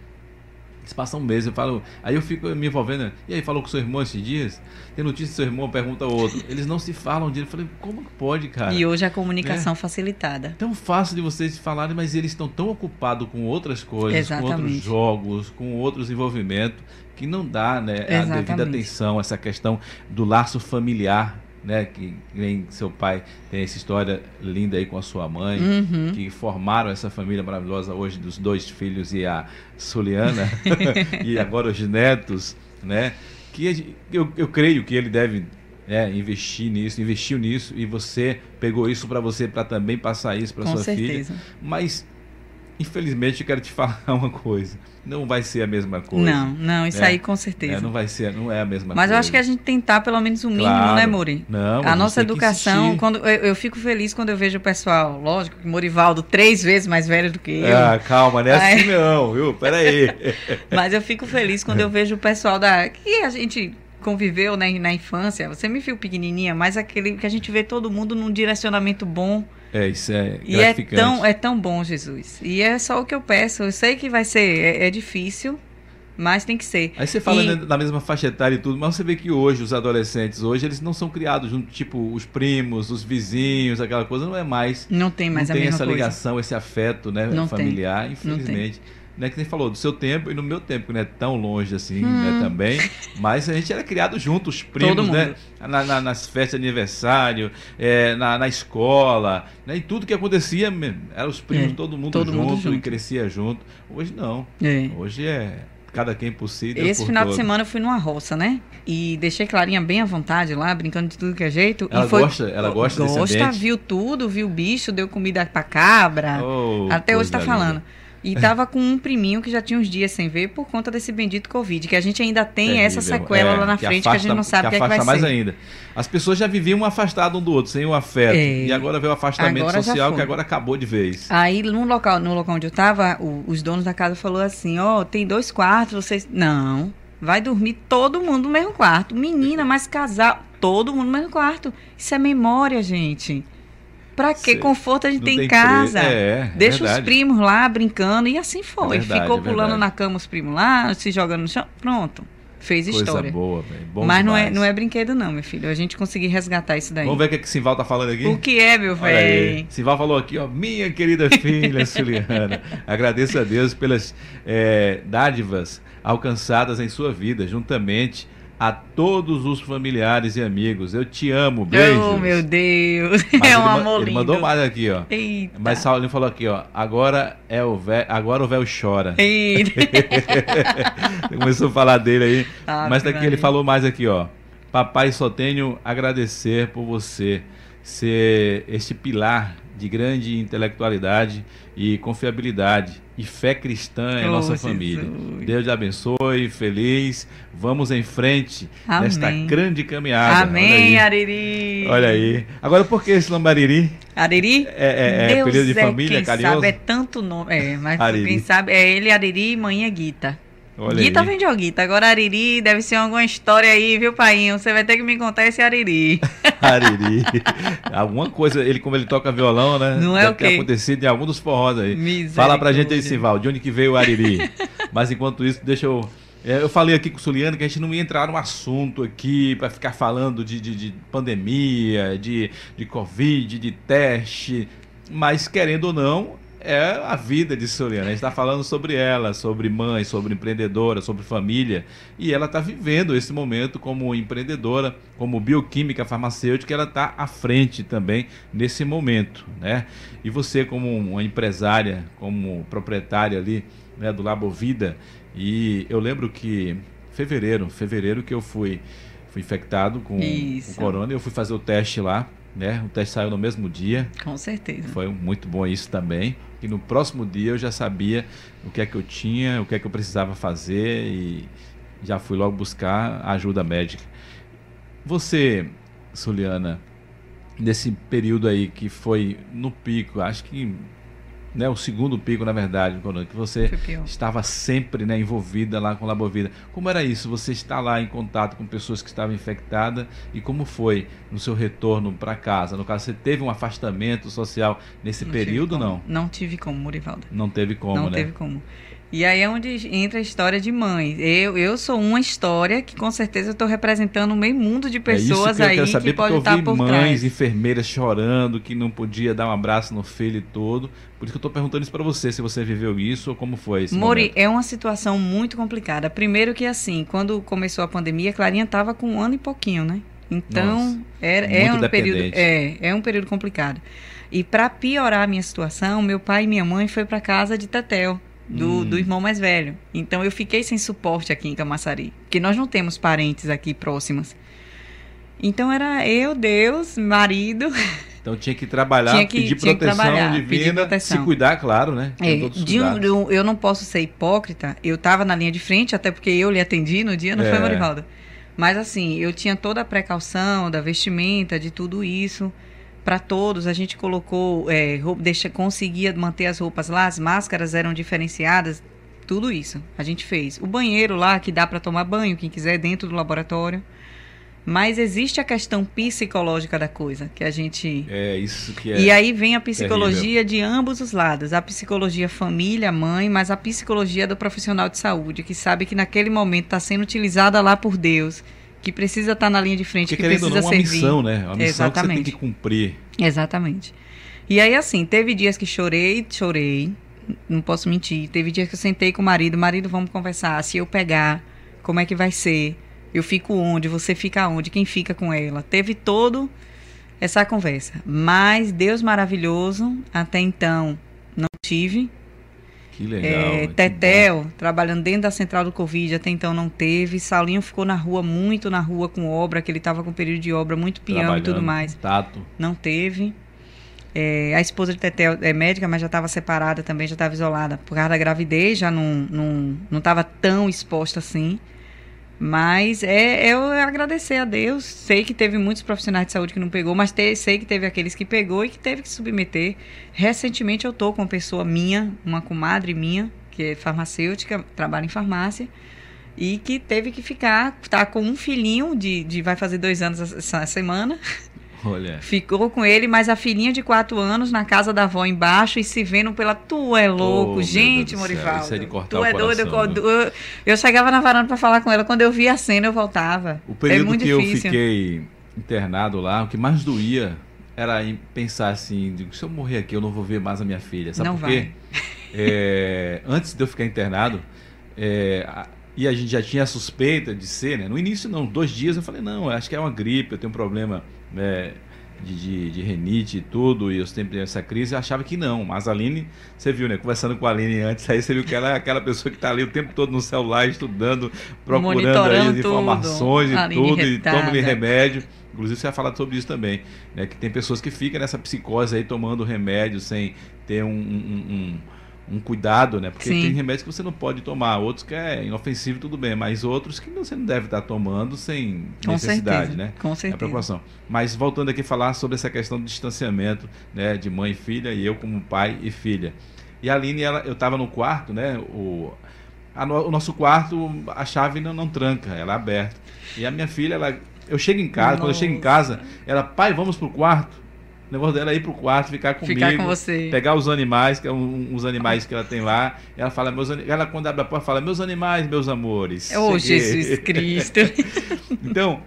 Eles passam um mês, eu falo. Aí eu fico me envolvendo. E aí, falou com seu irmão esses dias? Tem notícia do seu irmão, pergunta ao outro. Eles não se falam direito. Eu falei, como que pode, cara? E hoje a comunicação é. facilitada. Tão fácil de vocês falarem, mas eles estão tão ocupados com outras coisas, Exatamente. com outros jogos, com outros envolvimentos, que não dá né, a devida atenção, essa questão do laço familiar né, que nem seu pai tem essa história linda aí com a sua mãe, uhum. que formaram essa família maravilhosa hoje dos dois filhos e a Suliana e agora os netos, né? Que eu, eu creio que ele deve é, investir nisso, investiu nisso e você pegou isso para você para também passar isso para sua certeza. filha. Mas infelizmente eu quero te falar uma coisa não vai ser a mesma coisa. Não, não, isso é, aí com certeza. É, não vai ser, não é a mesma Mas coisa. eu acho que a gente tentar pelo menos o mínimo, claro. né, Muri? Não, a nossa educação, quando eu, eu, fico feliz quando eu vejo o pessoal, lógico que Morivaldo três vezes mais velho do que eu. Ah, calma, não é assim não, viu? Pera aí. Mas eu fico feliz quando eu vejo o pessoal da que a gente conviveu né, na infância, você me viu pequenininha, mas aquele que a gente vê todo mundo num direcionamento bom. É, isso é E é tão, é tão bom, Jesus. E é só o que eu peço. Eu sei que vai ser, é, é difícil, mas tem que ser. Aí você fala e... na mesma faixa etária e tudo, mas você vê que hoje os adolescentes, hoje eles não são criados junto, tipo os primos, os vizinhos, aquela coisa, não é mais. Não tem mais não a tem essa ligação, esse afeto, né, não familiar, tem. infelizmente. Né, que nem falou, do seu tempo e no meu tempo, que não é tão longe assim, hum. né, também. Mas a gente era criado junto, os primos, né? Na, na, nas festas de aniversário, é, na, na escola, né? E tudo que acontecia, eram os primos, é, todo, mundo, todo junto, mundo junto e crescia junto. Hoje não. É. Hoje é cada quem si. Esse final todo. de semana eu fui numa roça, né? E deixei Clarinha bem à vontade lá, brincando de tudo que é jeito. Ela e foi... gosta, ela gosta, gosta desse ambiente. viu tudo, viu o bicho, deu comida pra cabra. Oh, Até hoje tá falando. E tava com um priminho que já tinha uns dias sem ver por conta desse bendito Covid, que a gente ainda tem Terrível. essa sequela é, lá na que frente afasta, que a gente não sabe o que, é que vai mais ser. ainda. As pessoas já viviam afastado um do outro, sem o afeto. É. E agora veio o afastamento Agora social que agora acabou de vez. Aí no local, no local onde eu tava, o- os donos da casa falou assim, ó, tem dois quartos, vocês. Não. Vai dormir todo mundo no mesmo quarto. Menina, mas casal, todo mundo no mesmo quarto. Isso é memória, gente. Pra que conforto a gente Não tem em tem casa? é, é Deixa verdade. os primos lá brincando e assim foi. É verdade, Ficou é pulando na cama os primos lá, se jogando no chão. Pronto. Fez Coisa história. boa, velho. Mas não é, não é brinquedo, não, meu filho. A gente conseguir resgatar isso daí. Vamos ver o que, é que Simval tá falando aqui? O que é, meu velho? Simval falou aqui, ó, minha querida filha Suliana, agradeço a Deus pelas eh, dádivas alcançadas em sua vida, juntamente a todos os familiares e amigos. Eu te amo, beijos. Oh, meu Deus. Mas é ele um amor Ele lindo. mandou mais aqui, ó. Eita. Mas Saulinho falou aqui, ó, agora é o véio, agora o véu chora. Eita. Começou a falar dele aí. Ah, Mas daqui ele falou mais aqui, ó. Papai, só tenho agradecer por você ser este pilar de grande intelectualidade e confiabilidade e fé cristã em Oh, nossa Jesus. família. Deus te abençoe, feliz. Vamos em frente Amém. nesta grande caminhada. Amém, Olha. Ariri. Olha aí. Agora, por que esse nome Ariri? Ariri? É, é, é apelido de é família, quem carinhoso? sabe, é tanto nome. É, mas Ariri. quem sabe é ele, Ariri e mãe é Guita. Olha Guita aí. vem de Guita. Agora Ariri deve ser alguma história aí, viu, painho? Você vai ter que me contar esse Ariri. Ariri. Alguma coisa, ele como ele toca violão, né? Não é Deve o ter quê? acontecido em algum dos forrós aí. Fala pra gente aí, Sival, de onde que veio o Ariri. Mas enquanto isso, deixa eu. é, Eu falei aqui com o Suliano que a gente não ia entrar num assunto aqui para ficar falando de, de, de pandemia, de, de Covid, de teste, mas querendo ou não, é a vida de Suliana. A gente está falando sobre ela, sobre mãe, sobre empreendedora, sobre família, e ela está vivendo esse momento como empreendedora, como bioquímica farmacêutica, ela está à frente também nesse momento, né? E você como uma empresária, como proprietária ali né, do Labovida, e eu lembro que fevereiro, fevereiro que eu fui, fui infectado com Isso. o corona, eu fui fazer o teste lá, né? O teste saiu no mesmo dia, Com certeza. foi muito bom isso também. E no próximo dia eu já sabia o que é que eu tinha, o que é que eu precisava fazer e já fui logo buscar ajuda médica. Você, Suliana, nesse período aí que foi no pico, acho que né, o segundo pico, na verdade, que você estava sempre né, envolvida lá com a Labovida. Como era isso? Você está lá em contato com pessoas que estavam infectadas e como foi no seu retorno para casa? No caso, você teve um afastamento social nesse Não período, não? Não tive como, Murivaldo. Não teve como, não né? teve como. E aí é onde entra a história de mãe. Eu, eu sou uma história que com certeza eu estou representando um meio mundo de é isso pessoas que eu aí quero saber, que pode estar vi por mães, trás. enfermeiras chorando, que não podia dar um abraço no filho e todo. Por isso que eu estou perguntando isso para você, se você viveu isso ou como foi esse Mori, momento. é uma situação muito complicada. Primeiro que assim, quando começou a pandemia, Clarinha estava com um ano e pouquinho, né? Então, Nossa, era, é muito um período, é, é um período complicado. E para piorar a minha situação, meu pai e minha mãe foi para casa de Tetel, do, Hum. do irmão mais velho. Então eu fiquei sem suporte aqui em Camaçari, porque nós não temos parentes aqui próximos. Então era eu, Deus, marido, Então tinha que trabalhar, Tinha que- pedir que proteção trabalhar, divina, proteção. se cuidar, claro, né? É, de um- eu não posso ser hipócrita. Eu estava na linha de frente, até porque eu lhe atendi no dia, não É. foi, Marivaldo? Mas assim, eu tinha toda a precaução da vestimenta, de tudo isso. Para todos, a gente colocou, é, roupa, deixa, conseguia manter as roupas lá, as máscaras eram diferenciadas, tudo isso a gente fez. O banheiro lá, que dá para tomar banho, quem quiser, dentro do laboratório. Mas existe a questão psicológica da coisa, que a gente. É, isso que é. E aí vem a psicologia terrível. de ambos os lados. A psicologia família, mãe, mas a psicologia do profissional de saúde, que sabe que naquele momento está sendo utilizada lá por Deus, que precisa estar tá na linha de frente, Porque, que precisa não, uma servir. missão, né? Uma missão Exatamente. que você tem que cumprir. Exatamente. E aí, assim, teve dias que chorei, chorei, não posso mentir. Teve dias que eu sentei com o marido, marido, vamos conversar. Se eu pegar, como é que vai ser? Eu fico onde? Você fica onde? Quem fica com ela? Teve todo essa conversa. Mas Deus maravilhoso, até então não tive. Que legal. É, Tetel, trabalhando dentro da central do Covid, até então não teve. Saulinho ficou na rua, muito na rua com obra, que ele estava com período de obra, muito peão e tudo mais. Tato. Não teve. É, a esposa de Tetel é médica, mas já estava separada também, já estava isolada por causa da gravidez, já não estava não, não tão exposta assim. Mas é, é eu agradecer a Deus. Sei que teve muitos profissionais de saúde que não pegou, mas te, sei que teve aqueles que pegou e que teve que submeter. Recentemente eu tô com uma pessoa minha, uma comadre minha, que é farmacêutica, trabalha em farmácia, e que teve que ficar, tá com um filhinho de, de vai fazer dois anos essa semana. Olha. Ficou com ele, mas a filhinha de quatro anos na casa da avó embaixo e se vendo pela. Tu é louco, oh, gente, Morival. Isso é de cortar tu é doido. Eu, eu, chegava na varanda para falar com ela. Quando eu via a cena, eu voltava. O período é muito que difícil. eu fiquei internado lá, o que mais doía era pensar assim: se eu morrer aqui, eu não vou ver mais a minha filha. Sabe não por quê? É, antes de eu ficar internado, é, e a gente já tinha a suspeita de ser, né? No início, não, dois dias eu falei: não, acho que é uma gripe, eu tenho um problema né, de, de, de, renite e tudo, e eu sempre essa crise, eu achava que não. Mas a Aline, você viu, né? Conversando com a Aline antes, aí você viu que ela é aquela pessoa que está ali o tempo todo no celular, estudando, procurando aí as informações tudo. e tudo, e toma remédio. Inclusive, você vai falar sobre isso também, né? Que tem pessoas que ficam nessa psicose aí tomando remédio sem ter um, um, um um cuidado, né? Porque Sim. tem remédios que você não pode tomar, outros que é inofensivo, tudo bem, mas outros que você não deve estar tomando sem Com necessidade, certeza. né? Com certeza. É preocupação. Mas voltando aqui a falar sobre essa questão do distanciamento, né, de mãe e filha e eu como pai e filha. E a Aline, ela, eu estava no quarto, né? O, a, o nosso quarto, a chave não, não tranca, ela é aberta. E a minha filha, ela, eu chego em casa, Nossa. quando eu chego em casa, ela, pai, vamos pro quarto. O negócio dela é ir pro quarto, ficar comigo. Ficar com você. Pegar os animais, que é um, uns animais que ela tem lá. Ela fala, meus ela quando abre a porta, fala, meus animais, meus amores. Oh, Jesus Cristo. então,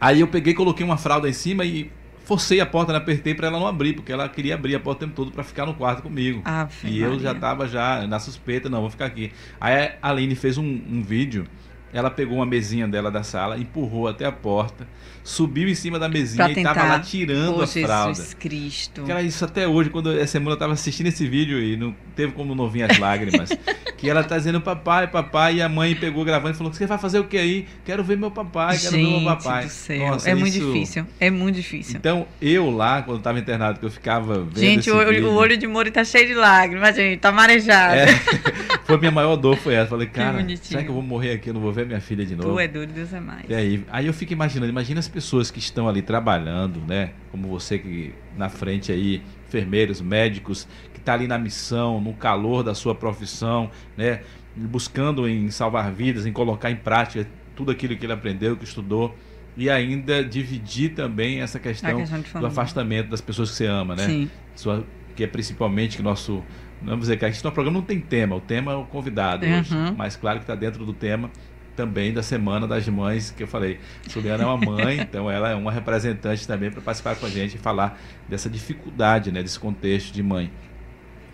aí eu peguei, coloquei uma fralda em cima e forcei a porta, apertei para ela não abrir, porque ela queria abrir a porta o tempo todo para ficar no quarto comigo. Ah, e eu já tava já na suspeita, não, vou ficar aqui. Aí a Aline fez um, um vídeo ela pegou uma mesinha dela da sala, empurrou até a porta, subiu em cima da mesinha e estava lá tirando oh, a fralda. Jesus Cristo. Isso até hoje, quando essa semana eu estava assistindo esse vídeo e não teve como não vir as lágrimas. que ela tá dizendo papai, papai, e a mãe pegou gravando e falou: Você vai fazer o que aí? Quero ver meu papai, quero Gente ver meu papai. Do céu. Nossa, é muito difícil. É muito difícil. Então, eu lá, quando estava internado, que eu ficava vendo. Gente, o, vídeo, o, olho de Mori tá cheio de lágrimas, gente, tá marejado. É, foi minha maior dor, foi essa. Falei, cara, será que eu vou morrer aqui? Eu não vou ver minha filha de novo. Tu é duro, Deus é mais. E aí, aí eu fico imaginando, imagina as pessoas que estão ali trabalhando, né? Como você que na frente aí, enfermeiros, médicos, que está ali na missão, no calor da sua profissão, né? Buscando em salvar vidas, em colocar em prática tudo aquilo que ele aprendeu, que estudou e ainda dividir também essa questão, questão do afastamento das pessoas que você ama, né? Sim. Sua, que é principalmente que nosso vamos dizer que a gente no programa não tem tema, o tema é o convidado uhum. hoje, mas claro que está dentro do tema também da Semana das Mães, que eu falei. Juliana é uma mãe, então ela é uma representante também para participar com a gente e falar dessa dificuldade, né, desse contexto de mãe.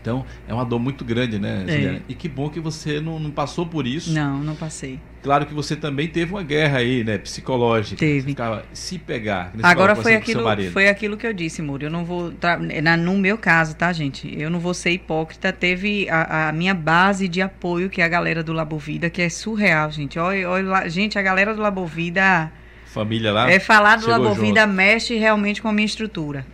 Então, é uma dor muito grande, né, é. E que bom que você não, não, passou por isso. Não, não passei. Claro que você também teve uma guerra aí, né, psicológica. Teve. Ficava, se pegar. Agora foi aquilo, foi aquilo que eu disse, Muri. Eu não vou, tá, na, no meu caso, tá, gente? Eu não vou ser hipócrita. Teve a, a minha base de apoio, que é a galera do Labovida, que é surreal, gente. Olha, olha, gente, a galera do Labovida... Família lá? É falar do Labovida mexe realmente com a minha estrutura.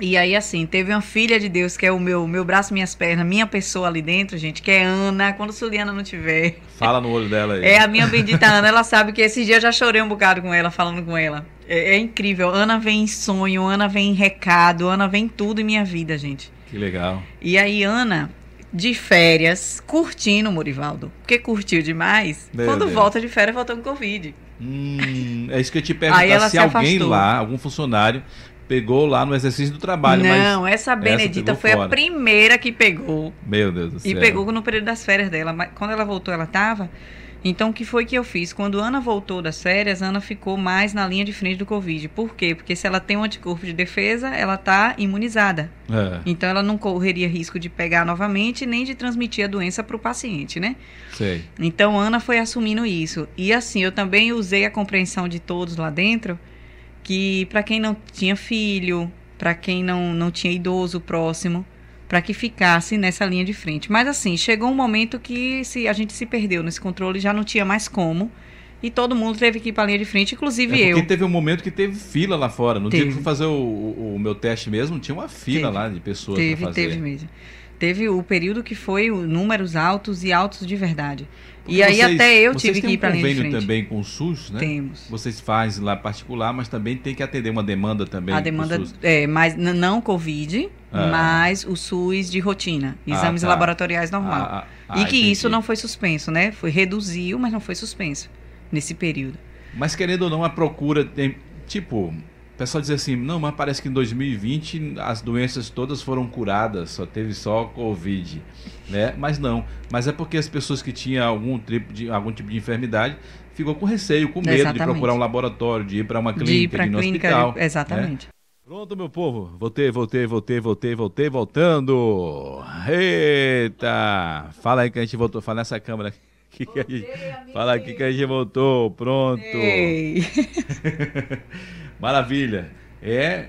E aí, assim, teve uma filha de Deus, que é o meu, meu braço, minhas pernas, minha pessoa ali dentro, gente, que é Ana. Quando Suliana não tiver. Fala no olho dela aí. É a minha bendita Ana. Ela sabe que esse dia eu já chorei um bocado com ela, falando com ela. É, é incrível. Ana vem em sonho, Ana vem em recado, Ana vem tudo em minha vida, gente. Que legal. E aí, Ana, de férias, curtindo, Morivaldo. Porque curtiu demais. Meu Quando Deus. volta de férias, voltou com Covid. Hum, é isso que eu te perguntar se, se alguém lá, algum funcionário, pegou lá no exercício do trabalho. Não, essa Benedita essa foi fora. a primeira que pegou. Meu Deus do céu. E pegou no período das férias dela. Mas quando ela voltou, ela estava então, o que foi que eu fiz? Quando Ana voltou das férias, Ana ficou mais na linha de frente do Covid. Por quê? Porque se ela tem um anticorpo de defesa, ela está imunizada. É. Então, ela não correria risco de pegar novamente, nem de transmitir a doença para o paciente, né? Sei. Então, Ana foi assumindo isso. E assim, eu também usei a compreensão de todos lá dentro, que para quem não tinha filho, para quem não, não tinha idoso próximo, para que ficasse nessa linha de frente. Mas assim, chegou um momento que se a gente se perdeu nesse controle, já não tinha mais como. E todo mundo teve que ir para a linha de frente, inclusive é porque eu. teve um momento que teve fila lá fora. No teve. dia que fui fazer o, o, o, meu teste mesmo, tinha uma fila teve. lá de pessoas Teve, teve mesmo. Teve o período que foi números altos e altos de verdade. E aí vocês, até eu tive que ir para a linha de frente. também com o SUS, né? Temos. Vocês fazem lá particular, mas também tem que atender uma demanda também. A demanda é, mas não Covid, ah. mas o SUS de rotina, ah, exames ah, tá. laboratoriais normal. Ah, ah, e que entendi. isso não foi suspenso, né? Foi reduziu, mas não foi suspenso nesse período. Mas querendo ou não, a procura tem tipo pessoal diz assim, não, mas parece que em 2020 as doenças todas foram curadas, só teve só Covid, né? Mas não, mas é porque as pessoas que tinham algum tipo de, algum tipo de enfermidade ficou com receio, com medo exatamente. de procurar um laboratório, de ir para uma clínica, de ir para no clínica, hospital. Né? Exatamente. Né? Pronto, meu povo. Voltei, voltei, voltei, voltei, voltei, voltando. Eita! Fala aí que a gente voltou. Fala nessa câmera aqui. Que gente... Fala aqui que a gente voltou. Pronto. Maravilha. É.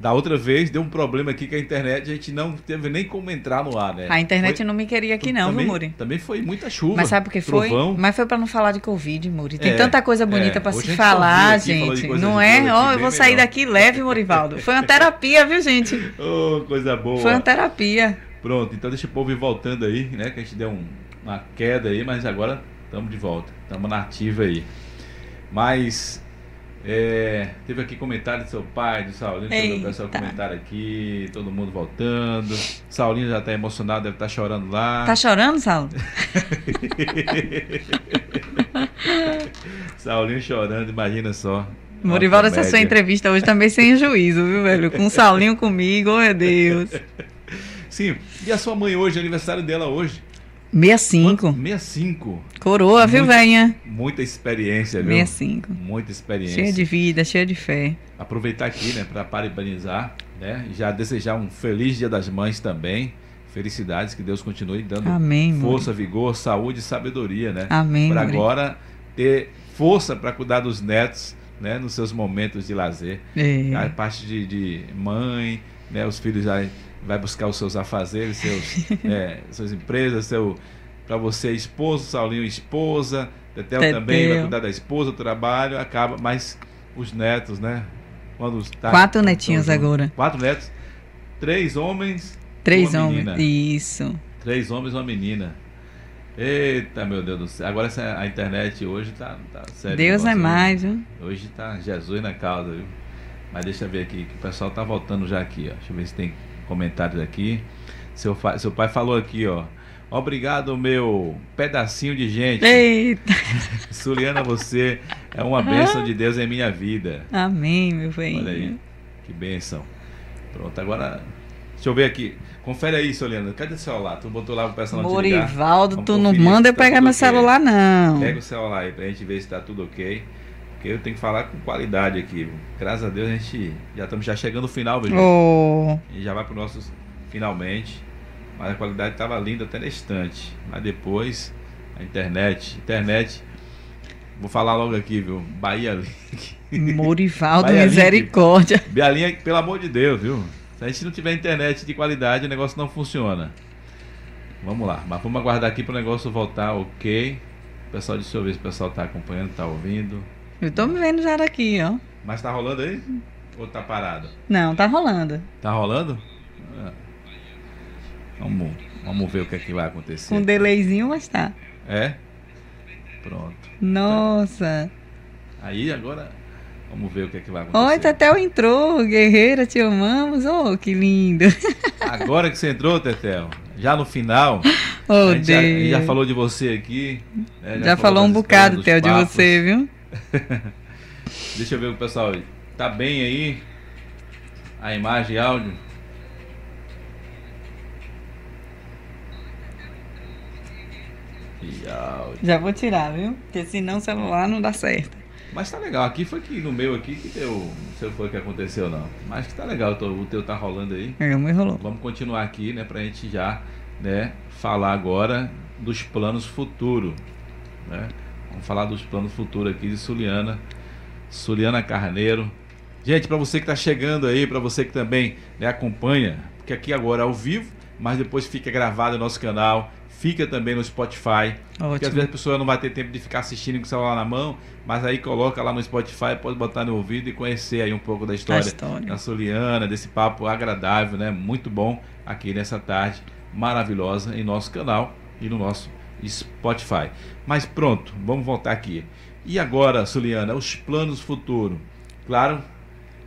Da outra vez deu um problema aqui com a internet, a gente não teve nem como entrar no ar, né? A internet foi, não me queria aqui não, também, viu, Muri? Também foi muita chuva. Mas sabe por que foi? Mas foi para não falar de Covid, Muri. Tem é, tanta coisa bonita é, para se falar, gente. Não é? Ó, oh, eu vou sair melhor. daqui leve, Morivaldo. Foi uma terapia, viu, gente? oh, coisa boa. Foi uma terapia. Pronto, então deixa o povo ir voltando aí, né? Que a gente deu um, uma queda aí, mas agora estamos de volta. Estamos na ativa aí. Mas é, teve aqui comentário do seu pai, do Saulinho, deixa eu ver o pessoal comentário aqui, todo mundo voltando. Saulinho já está emocionado, deve estar tá chorando lá. Tá chorando, Saulo? Saulinho chorando, imagina só. Morivaldo, essa sua entrevista hoje também sem juízo, viu, velho? Com o Saulinho comigo, oh meu Deus. Sim, e a sua mãe hoje, aniversário dela hoje? 65. 65. Coroa, viu, venha? Muita experiência, viu? 65. Muita experiência. Cheia de vida, cheia de fé. Aproveitar aqui, né, para parabenizar, né? Já desejar um feliz Dia das Mães também. Felicidades, que Deus continue dando Amém, força, vigor, saúde e sabedoria, né? Amém. Para agora ter força para cuidar dos netos, né, nos seus momentos de lazer. É. A parte de, de mãe, né, os filhos já vai buscar os seus afazeres, seus, é, suas empresas, seu para você esposo, Saulinho esposa, Tetel, Tetel, também vai cuidar da esposa, do trabalho, acaba, mas os netos, né? Quando tá, Quatro netinhos agora. Quatro netos, três homens, três homens, menina. isso. Três homens uma menina. Eita, meu Deus do céu. Agora essa, a internet hoje tá, tá sério. Deus é mais, viu? Hoje tá Jesus na causa, viu? Mas deixa eu ver aqui, que o pessoal tá voltando já aqui, ó. Deixa eu ver se tem comentários aqui. Seu, seu pai falou aqui, ó. Obrigado, meu pedacinho de gente. Eita! Suliana, você é uma bênção de Deus em minha vida. Amém, meu bem. Olha aí, que bênção. Pronto, agora, deixa eu ver aqui. Confere aí, Suliana. Cadê o celular? Tu botou lá o pessoal Morivaldo, tu não manda eu tá pegar meu okay. celular, não. Pega o celular aí pra gente ver se tá tudo ok. Porque eu tenho que falar com qualidade aqui. Graças a Deus a gente já estamos já chegando no final, viu? Oh. E já vai para nossos finalmente. Mas a qualidade estava linda até na estante. Mas depois, a internet. Internet. Vou falar logo aqui, viu? Bahia Link. Morivaldo, Bahia misericórdia. Link. Bahia pelo amor de Deus, viu? Se a gente não tiver internet de qualidade, o negócio não funciona. Vamos lá. Mas vamos aguardar aqui para o negócio voltar ok. O pessoal, deixa eu ver se o pessoal está acompanhando, está ouvindo. Eu tô me vendo já daqui, ó. Mas tá rolando aí? Ou tá parado? Não, tá rolando. Tá rolando? Ah. Vamos, vamos ver o que é que vai acontecer. Um delayzinho, mas tá. É? Pronto. Nossa. Aí agora vamos ver o que é que vai acontecer. Oi, Tetel entrou, guerreira, te amamos. Oh, que lindo. Agora que você entrou, Tetel, já no final, oh, a, gente já, a, gente já, falou de você aqui. Né, já, já falou, falou um bocado, Theo, de você, viu? Deixa eu ver o pessoal. Tá bem aí? A imagem e áudio? E áudio. Já vou tirar, viu? Porque senão o celular não dá certo. Mas tá legal. Aqui foi que no meu aqui que deu. Não sei o que foi que aconteceu, não. Mas que tá legal, o teu tá rolando aí. É, o meu rolou. Vamos continuar aqui, né? Pra gente já né, falar agora dos planos futuros. Né? Vamos falar dos planos futuros aqui de Suliana. Suliana Carneiro. Gente, para você que está chegando aí, para você que também né, acompanha, porque aqui agora é ao vivo, mas depois fica gravado no nosso canal, fica também no Spotify. Ótimo. Porque às vezes a pessoa não vai ter tempo de ficar assistindo com o celular na mão, mas aí coloca lá no Spotify, pode botar no ouvido e conhecer aí um pouco da história, história. da Suliana, desse papo agradável, né? Muito bom aqui nessa tarde maravilhosa em nosso canal e no nosso Spotify. Mas pronto, vamos voltar aqui. E agora, Suliana, os planos futuros? Claro,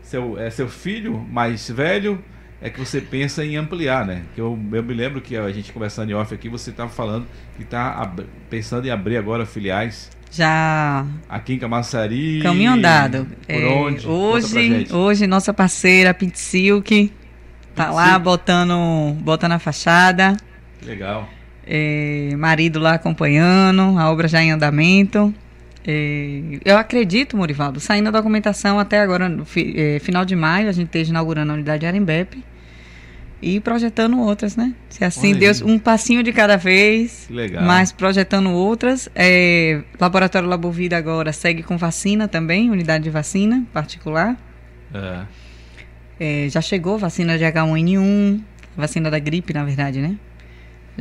seu, é seu filho mais velho é que você pensa em ampliar, né? Que eu, eu me lembro que a gente conversando em off aqui, você estava falando que está pensando em abrir agora filiais. Já. Aqui em Camaçari. Caminho andado. Por é, onde? Hoje, hoje, nossa parceira Pint Silk tá lá botando, botando a fachada. Legal. É, marido lá acompanhando, a obra já em andamento. É, eu acredito, Morivaldo, saindo a documentação até agora, no fi, é, final de maio, a gente esteja inaugurando a unidade de Arembepe e projetando outras, né? Se assim, Deus, um passinho de cada vez, Legal. mas projetando outras. É, Laboratório Labovida agora segue com vacina também, unidade de vacina particular. É. É, já chegou vacina de H1N1, vacina da gripe, na verdade, né?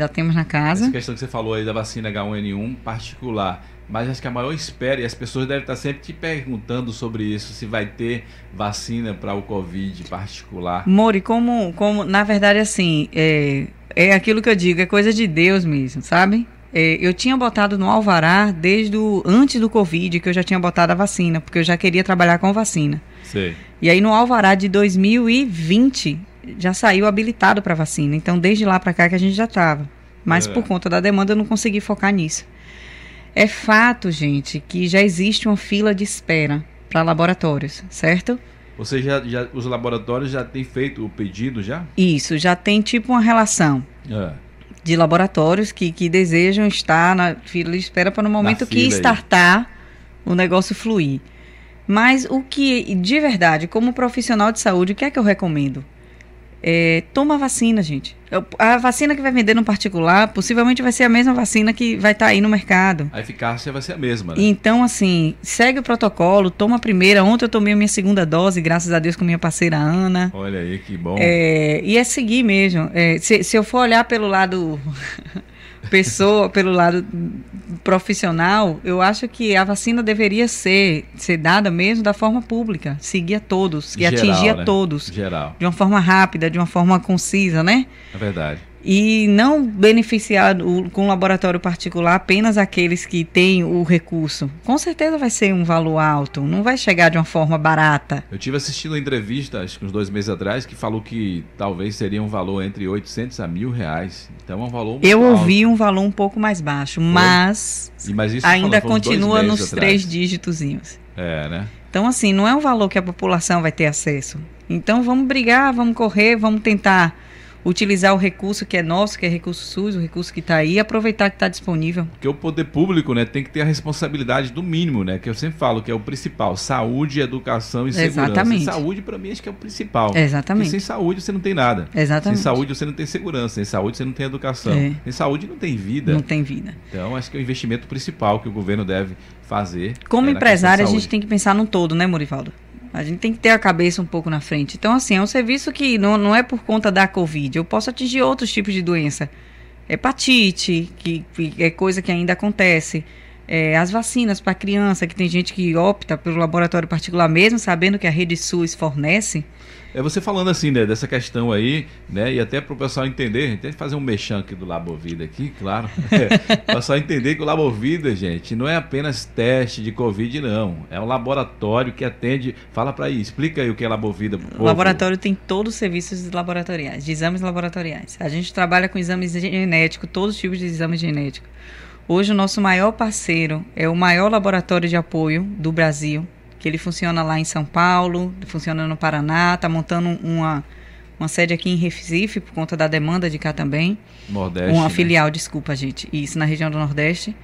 Já temos na casa. Essa questão que você falou aí da vacina H1N1 particular, mas acho que a maior espera, e as pessoas devem estar sempre te perguntando sobre isso, se vai ter vacina para o Covid particular. Mori, como, como na verdade, assim, é, é aquilo que eu digo, é coisa de Deus mesmo, sabe? É, eu tinha botado no alvará desde o, antes do Covid, que eu já tinha botado a vacina, porque eu já queria trabalhar com vacina. Sei. E aí no alvará de 2020 já saiu habilitado para vacina. Então desde lá para cá que a gente já estava. Mas é. por conta da demanda eu não consegui focar nisso. É fato, gente, que já existe uma fila de espera para laboratórios, certo? Você já, já, os laboratórios já têm feito o pedido já? Isso, já tem tipo uma relação é. de laboratórios que, que desejam estar na fila de espera para no momento que startar aí. o negócio fluir. Mas o que, de verdade, como profissional de saúde, o que é que eu recomendo? É, toma vacina, gente. A vacina que vai vender no particular possivelmente vai ser a mesma vacina que vai estar tá aí no mercado. A eficácia vai ser a mesma, né? Então, assim, segue o protocolo, toma a primeira. Ontem eu tomei a minha segunda dose, graças a Deus, com minha parceira Ana. Olha aí, que bom. É, e é seguir mesmo. É, se, se eu for olhar pelo lado pessoa, pelo lado profissional, eu acho que a vacina deveria ser, ser dada mesmo da forma pública, seguir a todos, e atingir né? a todos. Geral. De uma forma rápida, de uma forma concisa, né? É verdade e não beneficiar com um laboratório particular apenas aqueles que têm o recurso. Com certeza vai ser um valor alto, não vai chegar de uma forma barata. Eu tive assistindo uma entrevista, acho que uns dois meses atrás, que falou que talvez seria um valor entre 800 a mil reais. Então é um valor Eu alto. ouvi um valor um pouco mais baixo, mas, mas ainda continua nos atrás. três dígitozinhos. É, né? Então, assim, não é um valor que a população vai ter acesso. Então, vamos brigar, vamos correr, vamos tentar utilizar o recurso que é nosso, que é recurso SUS, o recurso que está aí, e aproveitar que está disponível. Porque o poder público né, tem que ter a responsabilidade do mínimo, né? Que eu sempre falo que é o principal: saúde, educação e segurança. Exatamente. Saúde, para mim, acho que é o principal. Exatamente. Porque sem saúde você não tem nada. Exatamente. Sem saúde você não tem segurança, sem saúde você não tem educação. É. Sem saúde não tem vida. Não tem vida. Então, acho que é o investimento principal que o governo deve fazer. Como é empresário, a gente tem que pensar num todo, né, Morivaldo? A gente tem que ter a cabeça um pouco na frente. Então, assim, é um serviço que não, não é por conta da Covid. Eu posso atingir outros tipos de doença. Hepatite, que, que é coisa que ainda acontece. É, as vacinas para criança, que tem gente que opta pelo laboratório particular mesmo, sabendo que a rede SUS fornece. É você falando assim, né, dessa questão aí, né, e até para o pessoal entender, tem que fazer um mexão aqui do Labovida aqui, claro, é, pessoal entender que o Labovida, gente, não é apenas teste de Covid, não, é um laboratório que atende, fala para aí, explica aí o que é Labovida. O laboratório tem todos os serviços laboratoriais, de exames laboratoriais. A gente trabalha com exames genéticos, todos os tipos de exames genéticos. Hoje o nosso maior parceiro é o maior laboratório de apoio do Brasil, que ele funciona lá em São Paulo, funciona no Paraná, está montando uma, uma sede aqui em Recife por conta da demanda de cá também. Nordeste. Uma né? filial, desculpa, gente. Isso, na região do Nordeste.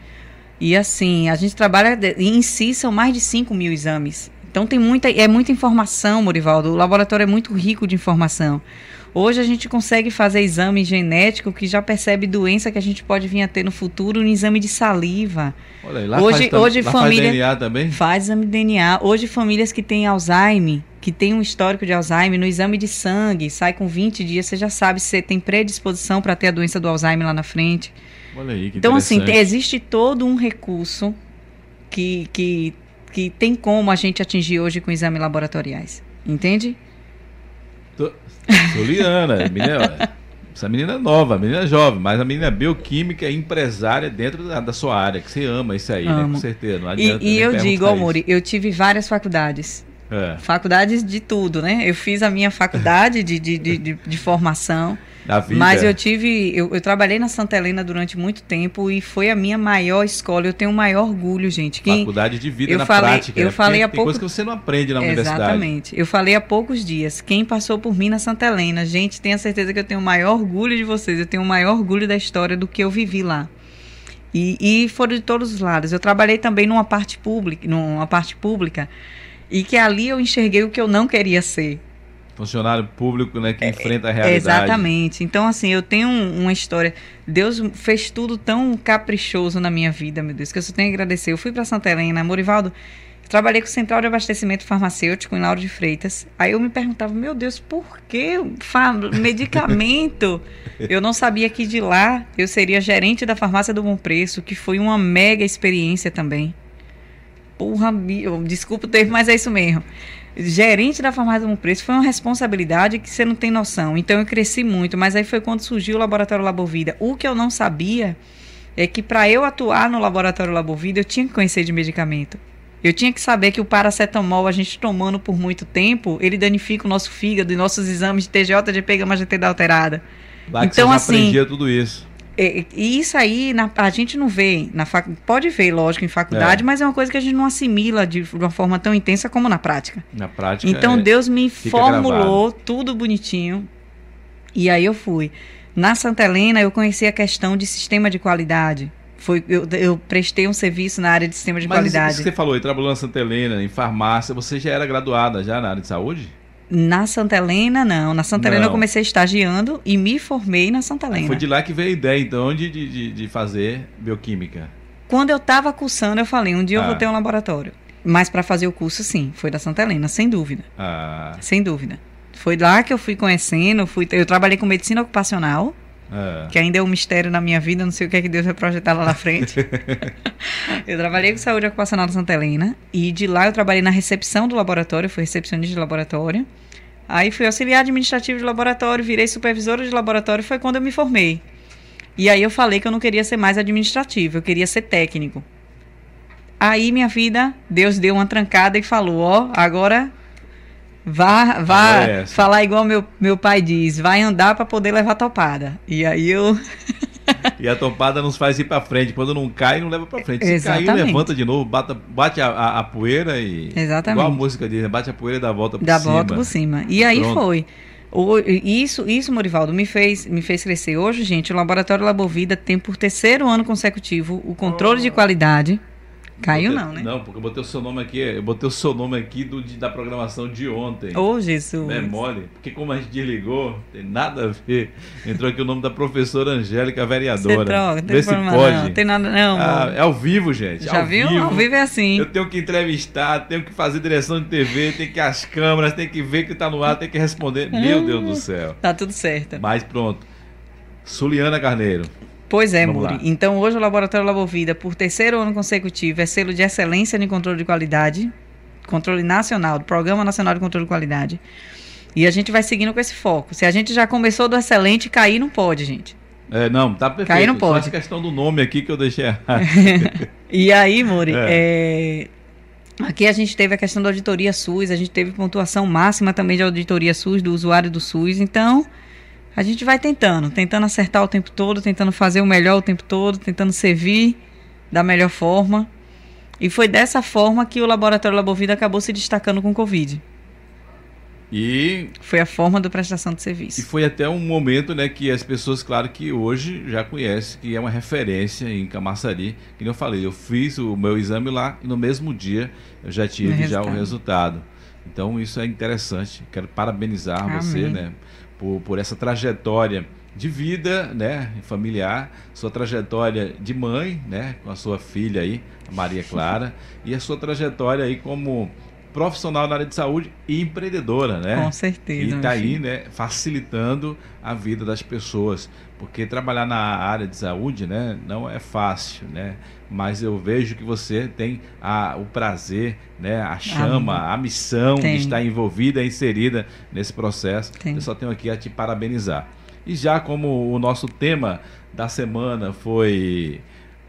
E assim, a gente trabalha, em si são mais de 5 mil exames. Então tem muita, é muita informação, Morivaldo. O laboratório é muito rico de informação. Hoje a gente consegue fazer exame genético que já percebe doença que a gente pode vir a ter no futuro no exame de saliva. Olha aí, lá hoje, faz, hoje lá família faz DNA também? Faz exame de DNA. Hoje famílias que têm Alzheimer, que têm um histórico de Alzheimer, no exame de sangue, sai com 20 dias, você já sabe se tem predisposição para ter a doença do Alzheimer lá na frente. Olha aí, que Então, assim, existe todo um recurso que, que, que tem como a gente atingir hoje com exames laboratoriais. Entende? Tô- Juliana, menina, essa menina é nova, a menina é jovem, mas a menina é bioquímica e empresária dentro da, da sua área, que você ama isso aí, né? Amo. Com certeza. Não E, adianta e nem eu digo. Muri, eu tive várias faculdades. É, Faculdades de tudo, né? Eu fiz a minha faculdade de, de, de, de, de formação. Na vida. Mas eu tive, eu, eu trabalhei na Santa Helena durante muito tempo e foi a minha maior escola. Eu tenho o maior orgulho, gente. Quem, Faculdade de vida eu na falei- prática. eu né? falei há tem pouco- coisa que você não aprende na universidade. Exatamente. Eu falei há poucos dias. Quem passou por mim na Santa Helena, gente, tenha certeza que eu tenho o maior orgulho de vocês. Eu tenho o maior orgulho da história do que eu vivi lá. E, e foram de todos os lados. Eu trabalhei também numa parte pública, numa parte pública, e que ali eu enxerguei o que eu não queria ser. Funcionário público, né, que enfrenta a realidade. Exatamente. Então, assim, eu tenho um- uma história. Deus fez tudo tão caprichoso na minha vida, meu Deus, que eu só tenho a agradecer. Eu fui para Santa Helena, Morivaldo. Trabalhei com Central de Abastecimento Farmacêutico em Lauro de Freitas. Aí eu me perguntava, meu Deus, por que medicamento? eu não sabia que de lá eu seria gerente da farmácia do Bom Preço, que foi uma mega experiência também. Porra, mi- eu- desculpa o termo, mas é isso mesmo. Gerente da farmácia Bom Preço foi uma responsabilidade que você não tem noção. Então eu cresci muito, mas aí foi quando surgiu o Laboratório Labovida. O que eu não sabia é que para eu atuar no Laboratório Labovida eu tinha que conhecer de medicamento. Eu tinha que saber que o paracetamol, a gente tomando por muito tempo, ele danifica o nosso fígado e nossos exames de TJ, GP, gama GT da alterada. Lá que Então, você já assim, aprendia tudo isso. É, E isso aí na- a gente não vê na fac... pode ver, lógico, em faculdade, É. mas é uma coisa que a gente não assimila de, de uma forma tão intensa como na prática. Na prática. Então é- Deus me formulou tudo bonitinho. E aí eu fui. Na Santa Helena eu conheci a questão de sistema de qualidade. Foi, eu, eu prestei um serviço na área de sistema de Mas qualidade. que você falou, trabalhou na Santa Helena, em farmácia, você já era graduada já na área de saúde? Na Santa Helena, não. Na Santa Helena eu comecei estagiando e me formei na Santa Helena. Foi de lá que veio a ideia, então, de, de, de- fazer bioquímica. Quando eu estava cursando, eu falei, um dia eu Ah. vou ter um laboratório. Mas para fazer o curso, sim, foi da Santa Helena, sem dúvida. Ah, Sem dúvida. Foi lá que eu fui conhecendo, fui, eu trabalhei com medicina ocupacional, ah. que ainda é um mistério na minha vida, não sei o que é que Deus vai projetar lá na frente. eu trabalhei com saúde ocupacional da Santa Helena e de lá eu trabalhei na recepção do laboratório, fui recepcionista de laboratório. Aí fui auxiliar administrativo de laboratório, virei supervisora de laboratório, foi quando eu me formei. E aí eu falei que eu não queria ser mais administrativo, eu queria ser técnico. Aí minha vida, Deus deu uma trancada e falou, ó, agora vá, vá é falar igual meu, meu pai diz, vai andar para poder levar topada. E aí eu E a topada nos faz ir pra frente. Quando não cai, não leva pra frente. Se Exatamente. cair, levanta de novo, bata, bate a, a- a poeira e. Exatamente. Igual a música diz, né? bate a poeira e dá a volta por da cima. volta por cima. E aí Pronto. foi. O- isso, isso, Morivaldo, me fez, me fez crescer. Hoje, gente, o Laboratório Labovida tem por terceiro ano consecutivo o controle de qualidade. Caiu Botei- não, né? Não, porque eu botei o seu nome aqui, eu botei o seu nome aqui do, de- da programação de ontem. Ô, Jesus. Não é mole? Porque como a gente desligou, tem nada a ver. Entrou aqui o nome da professora Angélica, Você vereadora. troca, não tem Vê se problema pode. não. Tem nada não. Ah, é ao vivo, gente. Já ao viu? Vivo. Ao vivo é assim. Eu tenho que entrevistar, tenho que fazer direção de TV, tem que ir às câmeras, tem que ver que tá no ar, tem que responder. Meu Deus do céu. Tá tudo certo. Mas pronto. Suliana Carneiro. Pois é, Vamos Muri. lá. Então, hoje o Laboratório Labovida, por terceiro ano consecutivo, é selo de excelência em controle de qualidade, controle nacional, do Programa Nacional de Controle de Qualidade. E a gente vai seguindo com esse foco. Se a gente já começou do excelente, cair não pode, gente. É, não, tá perfeito. Cair não Só pode. essa questão do nome aqui que eu deixei errado. E aí, Muri, É. é, aqui a gente teve a questão da auditoria SUS, a gente teve pontuação máxima também de auditoria SUS, do usuário do SUS. Então, a gente vai tentando, tentando acertar o tempo todo, tentando fazer o melhor o tempo todo, tentando servir da melhor forma. E foi dessa forma que o Laboratório Labovida acabou se destacando com o Covid. E foi a forma de prestação de serviço. E foi até um momento, né, que as pessoas, claro que hoje já conhecem, que é uma referência em Camaçari. Que eu falei, eu fiz o meu exame lá e no mesmo dia eu já tive já o resultado. Então isso é interessante. Quero parabenizar Amém. você, né, por, por essa trajetória de vida, né, familiar, sua trajetória de mãe, né, com a sua filha aí, Maria Clara, e a sua trajetória aí como profissional na área de saúde e empreendedora, né? Com certeza. E está aí, né, facilitando a vida das pessoas, porque trabalhar na área de saúde, né, não é fácil, né? Mas eu vejo que você tem a, o prazer, né, a chama, a missão tem. de estar envolvida, inserida nesse processo. Tem. Eu só tenho aqui a te parabenizar. E já como o nosso tema da semana foi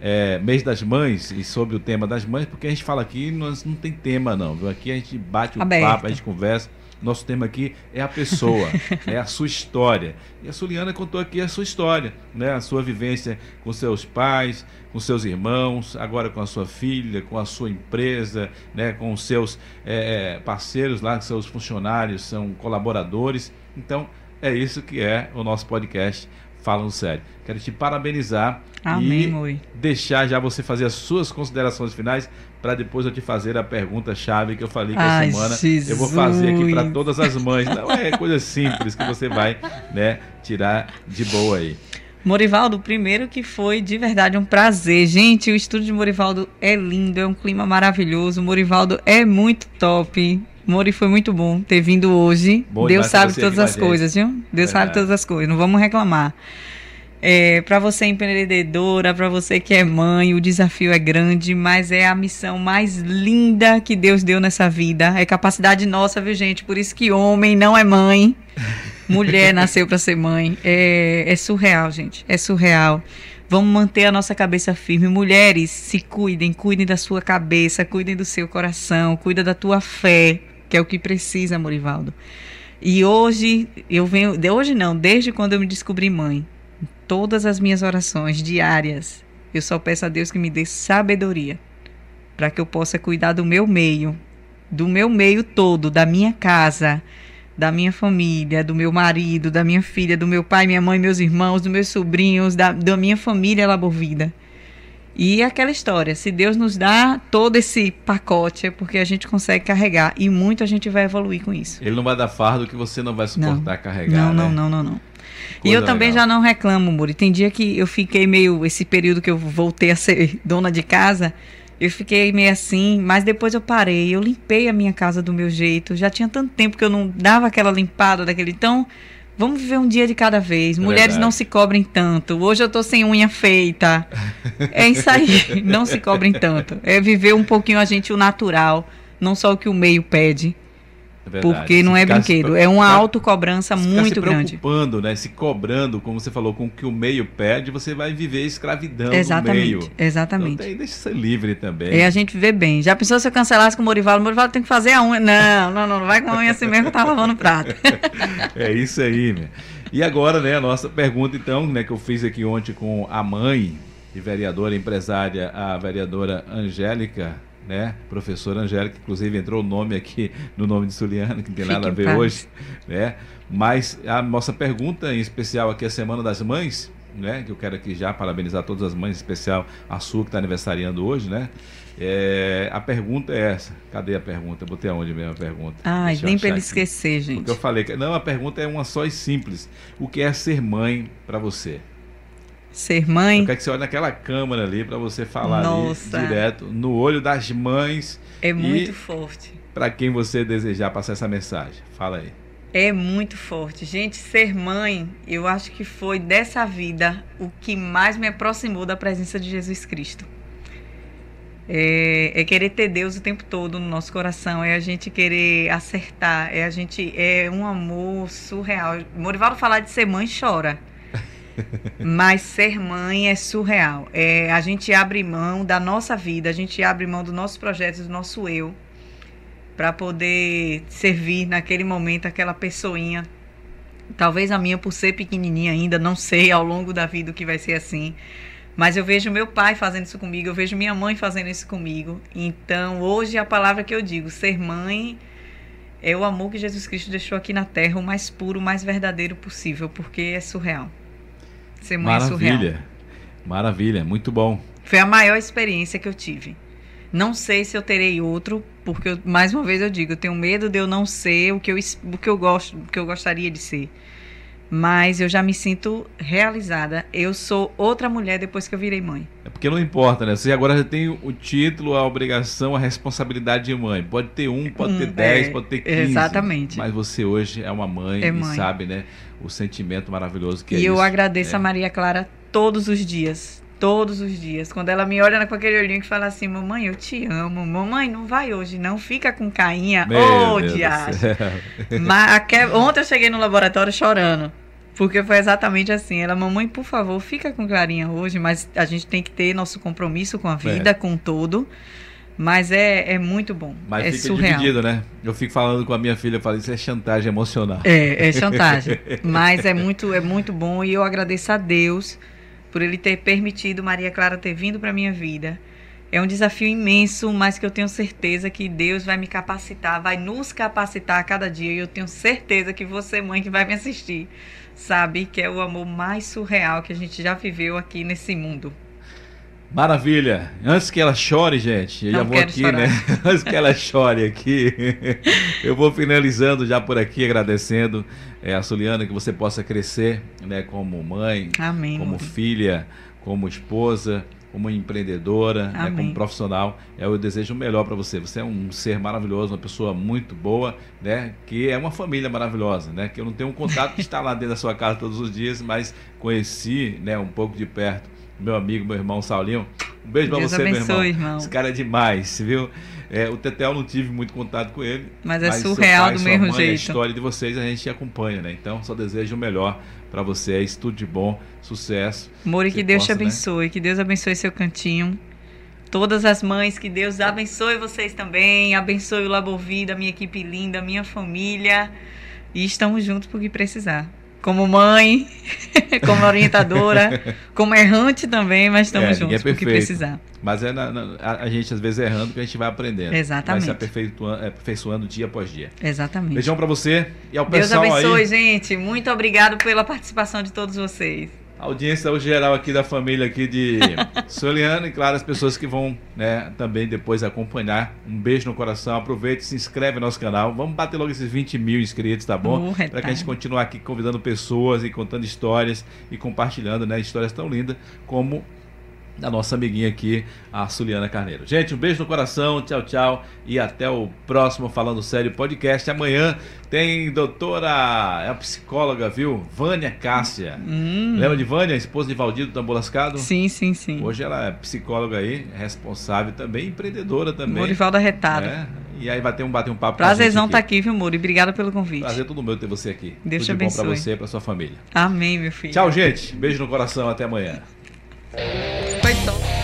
é, mês das mães e sobre o tema das mães, porque a gente fala aqui, nós não tem tema não, viu? Aqui a gente bate o papo, a gente conversa. Nosso tema aqui é a pessoa, é a sua história. E a Suliana contou aqui a sua história, né? A sua vivência com seus pais, com seus irmãos, agora com a sua filha, com a sua empresa, né? Com os seus é, parceiros lá, seus funcionários, são colaboradores. Então, é isso que é o nosso podcast Falando Sério. Quero te parabenizar Amém, e Moi. deixar já você fazer as suas considerações finais para depois eu te fazer a pergunta chave que eu falei que Ai, a semana Jesus. eu vou fazer aqui para todas as mães. Não é coisa simples que você vai, né, tirar de boa aí. Morivaldo, primeiro que foi de verdade um prazer. Gente, o estúdio de Morivaldo é lindo, é um clima maravilhoso. Morivaldo é muito top. Mori, foi muito bom ter vindo hoje. Bom Deus sabe todas as coisas, viu? Deus Verdade. sabe todas as coisas, não vamos reclamar. É, para você empreendedora, para você que é mãe, o desafio é grande, mas é a missão mais linda que Deus deu nessa vida. É capacidade nossa, viu, gente? Por isso que homem não é mãe. Mulher nasceu para ser mãe. É, é surreal, gente. É surreal. Vamos manter a nossa cabeça firme. Mulheres, se cuidem, cuidem da sua cabeça, cuidem do seu coração, cuida da tua fé, que é o que precisa, Morivaldo. E hoje, eu venho, de hoje não, desde quando eu me descobri mãe, todas as minhas orações diárias, eu só peço a Deus que me dê sabedoria para que eu possa cuidar do meu meio, do meu meio todo, da minha casa, da minha família, do meu marido, da minha filha, do meu pai, minha mãe, meus irmãos, dos meus sobrinhos, da, da minha família Laborvida. E aquela história, se Deus nos dá todo esse pacote, é porque a gente consegue carregar. E muito a gente vai evoluir com isso. Ele não vai dar fardo que você não vai suportar não. carregar. Não, né? não, não, não, não. E eu também legal. já não reclamo, Muri. Tem dia que eu fiquei meio. Esse período que eu voltei a ser dona de casa, eu fiquei meio assim, mas depois eu parei. Eu limpei a minha casa do meu jeito. Já tinha tanto tempo que eu não dava aquela limpada daquele. Então Vamos viver um dia de cada vez. Mulheres Verdade. não se cobrem tanto. Hoje eu tô sem unha feita. É isso aí. Não se cobrem tanto. É viver um pouquinho a gente o natural, não só o que o meio pede. É porque não é brinquedo, se, é uma autocobrança muito grande. Se preocupando, né? Se cobrando, como você falou, com o que o meio pede, você vai viver escravidão exatamente, no meio. Exatamente. Então, deixa ser livre também. É a gente vê bem. Já pensou se eu cancelasse com o Morival? O Morival tem que fazer a unha. Não, não, não, não vai com a unha assim mesmo, tá lavando prato. é isso aí, né? E agora, né, a nossa pergunta, então, né, que eu fiz aqui ontem com a mãe e vereadora, empresária, a vereadora Angélica né? Professora Angélica, inclusive entrou o nome aqui no nome de Suliana, que não tem nada a ver hoje, né? Mas a nossa pergunta em especial aqui é a Semana das Mães, né? Que eu quero aqui já parabenizar todas as mães, em especial a sua que está aniversariando hoje, né? É, a pergunta é essa. Cadê a pergunta? Botei aonde mesmo a pergunta? Ai, nem para ele esquecer, gente. Porque eu falei que não, a pergunta é uma só e simples. O que é ser mãe para você? Ser mãe. Eu quero que você olhe naquela câmera ali para você falar Nossa. ali direto no olho das mães. É muito forte. Para quem você desejar passar essa mensagem. Fala aí. É muito forte. Gente, ser mãe, eu acho que foi dessa vida o que mais me aproximou da presença de Jesus Cristo. É, é, querer ter Deus o tempo todo no nosso coração, é a gente querer acertar, é a gente é um amor surreal. Morivaldo falar de ser mãe chora. Mas ser mãe é surreal. É, a gente abre mão da nossa vida, a gente abre mão do nosso projeto, do nosso eu, para poder servir naquele momento aquela pessoinha. Talvez a minha, por ser pequenininha ainda, não sei ao longo da vida o que vai ser assim. Mas eu vejo meu pai fazendo isso comigo, eu vejo minha mãe fazendo isso comigo. Então, hoje a palavra que eu digo, ser mãe é o amor que Jesus Cristo deixou aqui na terra, o mais puro, o mais verdadeiro possível, porque é surreal. Maravilha. surreal. Maravilha, muito bom. Foi a maior experiência que eu tive. Não sei se eu terei outro, porque eu, mais uma vez eu digo, eu tenho medo de eu não ser o que eu, o que eu gosto, o que eu gostaria de ser. Mas eu já me sinto realizada. Eu sou outra mulher depois que eu virei mãe. É porque não importa, né? Você agora já tem o título, a obrigação, a responsabilidade de mãe. Pode ter um, pode ter hum, dez, é, pode ter quinze. Exatamente. Mas você hoje é uma mãe, é mãe. e sabe, né? O sentimento maravilhoso que e é E eu agradeço a Maria Clara todos os dias todos os dias. Quando ela me olha com aquele olhinho que fala assim: Mamãe, eu te amo. Mamãe, não vai hoje, não. Fica com cainha. Ô, oh, diacho. Ontem eu cheguei no laboratório chorando. Porque foi exatamente assim. Ela, mamãe, por favor, fica com carinha hoje, mas a gente tem que ter nosso compromisso com a vida, é. com tudo. Mas é, é muito bom. Mas é fica surreal. dividido, né? Eu fico falando com a minha filha, eu falo, isso é chantagem emocional. É, é chantagem. mas é muito, é muito bom e eu agradeço a Deus por ele ter permitido Maria Clara ter vindo para minha vida. É um desafio imenso, mas que eu tenho certeza que Deus vai me capacitar, vai nos capacitar a cada dia. E eu tenho certeza que você, mãe, que vai me assistir, sabe que é o amor mais surreal que a gente já viveu aqui nesse mundo. Maravilha. Antes que ela chore, gente, eu Não já vou aqui, chorar. né? Antes que ela chore aqui, eu vou finalizando já por aqui, agradecendo é, a Suliana que você possa crescer, né, como mãe, Amém, como filha, como esposa, como empreendedora, né, como profissional. É o desejo melhor para você. Você é um ser maravilhoso, uma pessoa muito boa, né? Que é uma família maravilhosa, né? Que eu não tenho um contato que está lá dentro da sua casa todos os dias, mas conheci, né, um pouco de perto meu amigo, meu irmão Saulinho. Um beijo pra você, abençoe, meu irmão. irmão. Esse cara é demais, viu? É, o Tetel não tive muito contato com ele. Mas é mas surreal pai, do mesmo mãe, jeito. A história de vocês a gente acompanha, né? Então, só desejo o melhor para vocês. Tudo de bom, sucesso. Mori, que Deus possa, te né? abençoe. Né? Que Deus abençoe seu cantinho. Todas as mães, que Deus abençoe vocês também. Abençoe o Labor Vida, minha equipe linda, minha família. E estamos juntos por que precisar como mãe, como orientadora, como errante também, mas estamos é, juntos é o que precisar. Mas é na, na, a, gente às vezes errando que a gente vai aprendendo. Exatamente. Vai se aperfeiçoando, é, aperfeiçoando dia após dia. Exatamente. Beijão para você e ao Deus pessoal aí. Deus abençoe, gente. Muito obrigado pela participação de todos vocês. Audiência geral aqui da família aqui de Soliana e claro, as pessoas que vão né, também depois acompanhar. Um beijo no coração, aproveite, se inscreve no nosso canal. Vamos bater logo esses 20 mil inscritos, tá bom? Para que a gente continue aqui convidando pessoas e contando histórias e compartilhando né, histórias tão lindas como da nossa amiguinha aqui, a Suliana Carneiro. Gente, um beijo no coração, tchau, tchau e até o próximo Falando Sério podcast. Amanhã tem doutora, é a psicóloga, viu? Vânia Cássia. Hum. Lembra de Vânia, esposa de Valdir do Tambor Lascado? Sim, sim, sim. Hoje ela é psicóloga aí, responsável também, empreendedora também. Morivalda Retada. É, e aí vai ter um, bater um papo Prazerzão estar tá aqui, viu, Muri? Obrigada pelo convite. Prazer todo meu ter você aqui. Deus Tudo te abençoe. bom pra você e pra sua família. Amém, meu filho. Tchau, gente. Beijo no coração. Até amanhã. momento.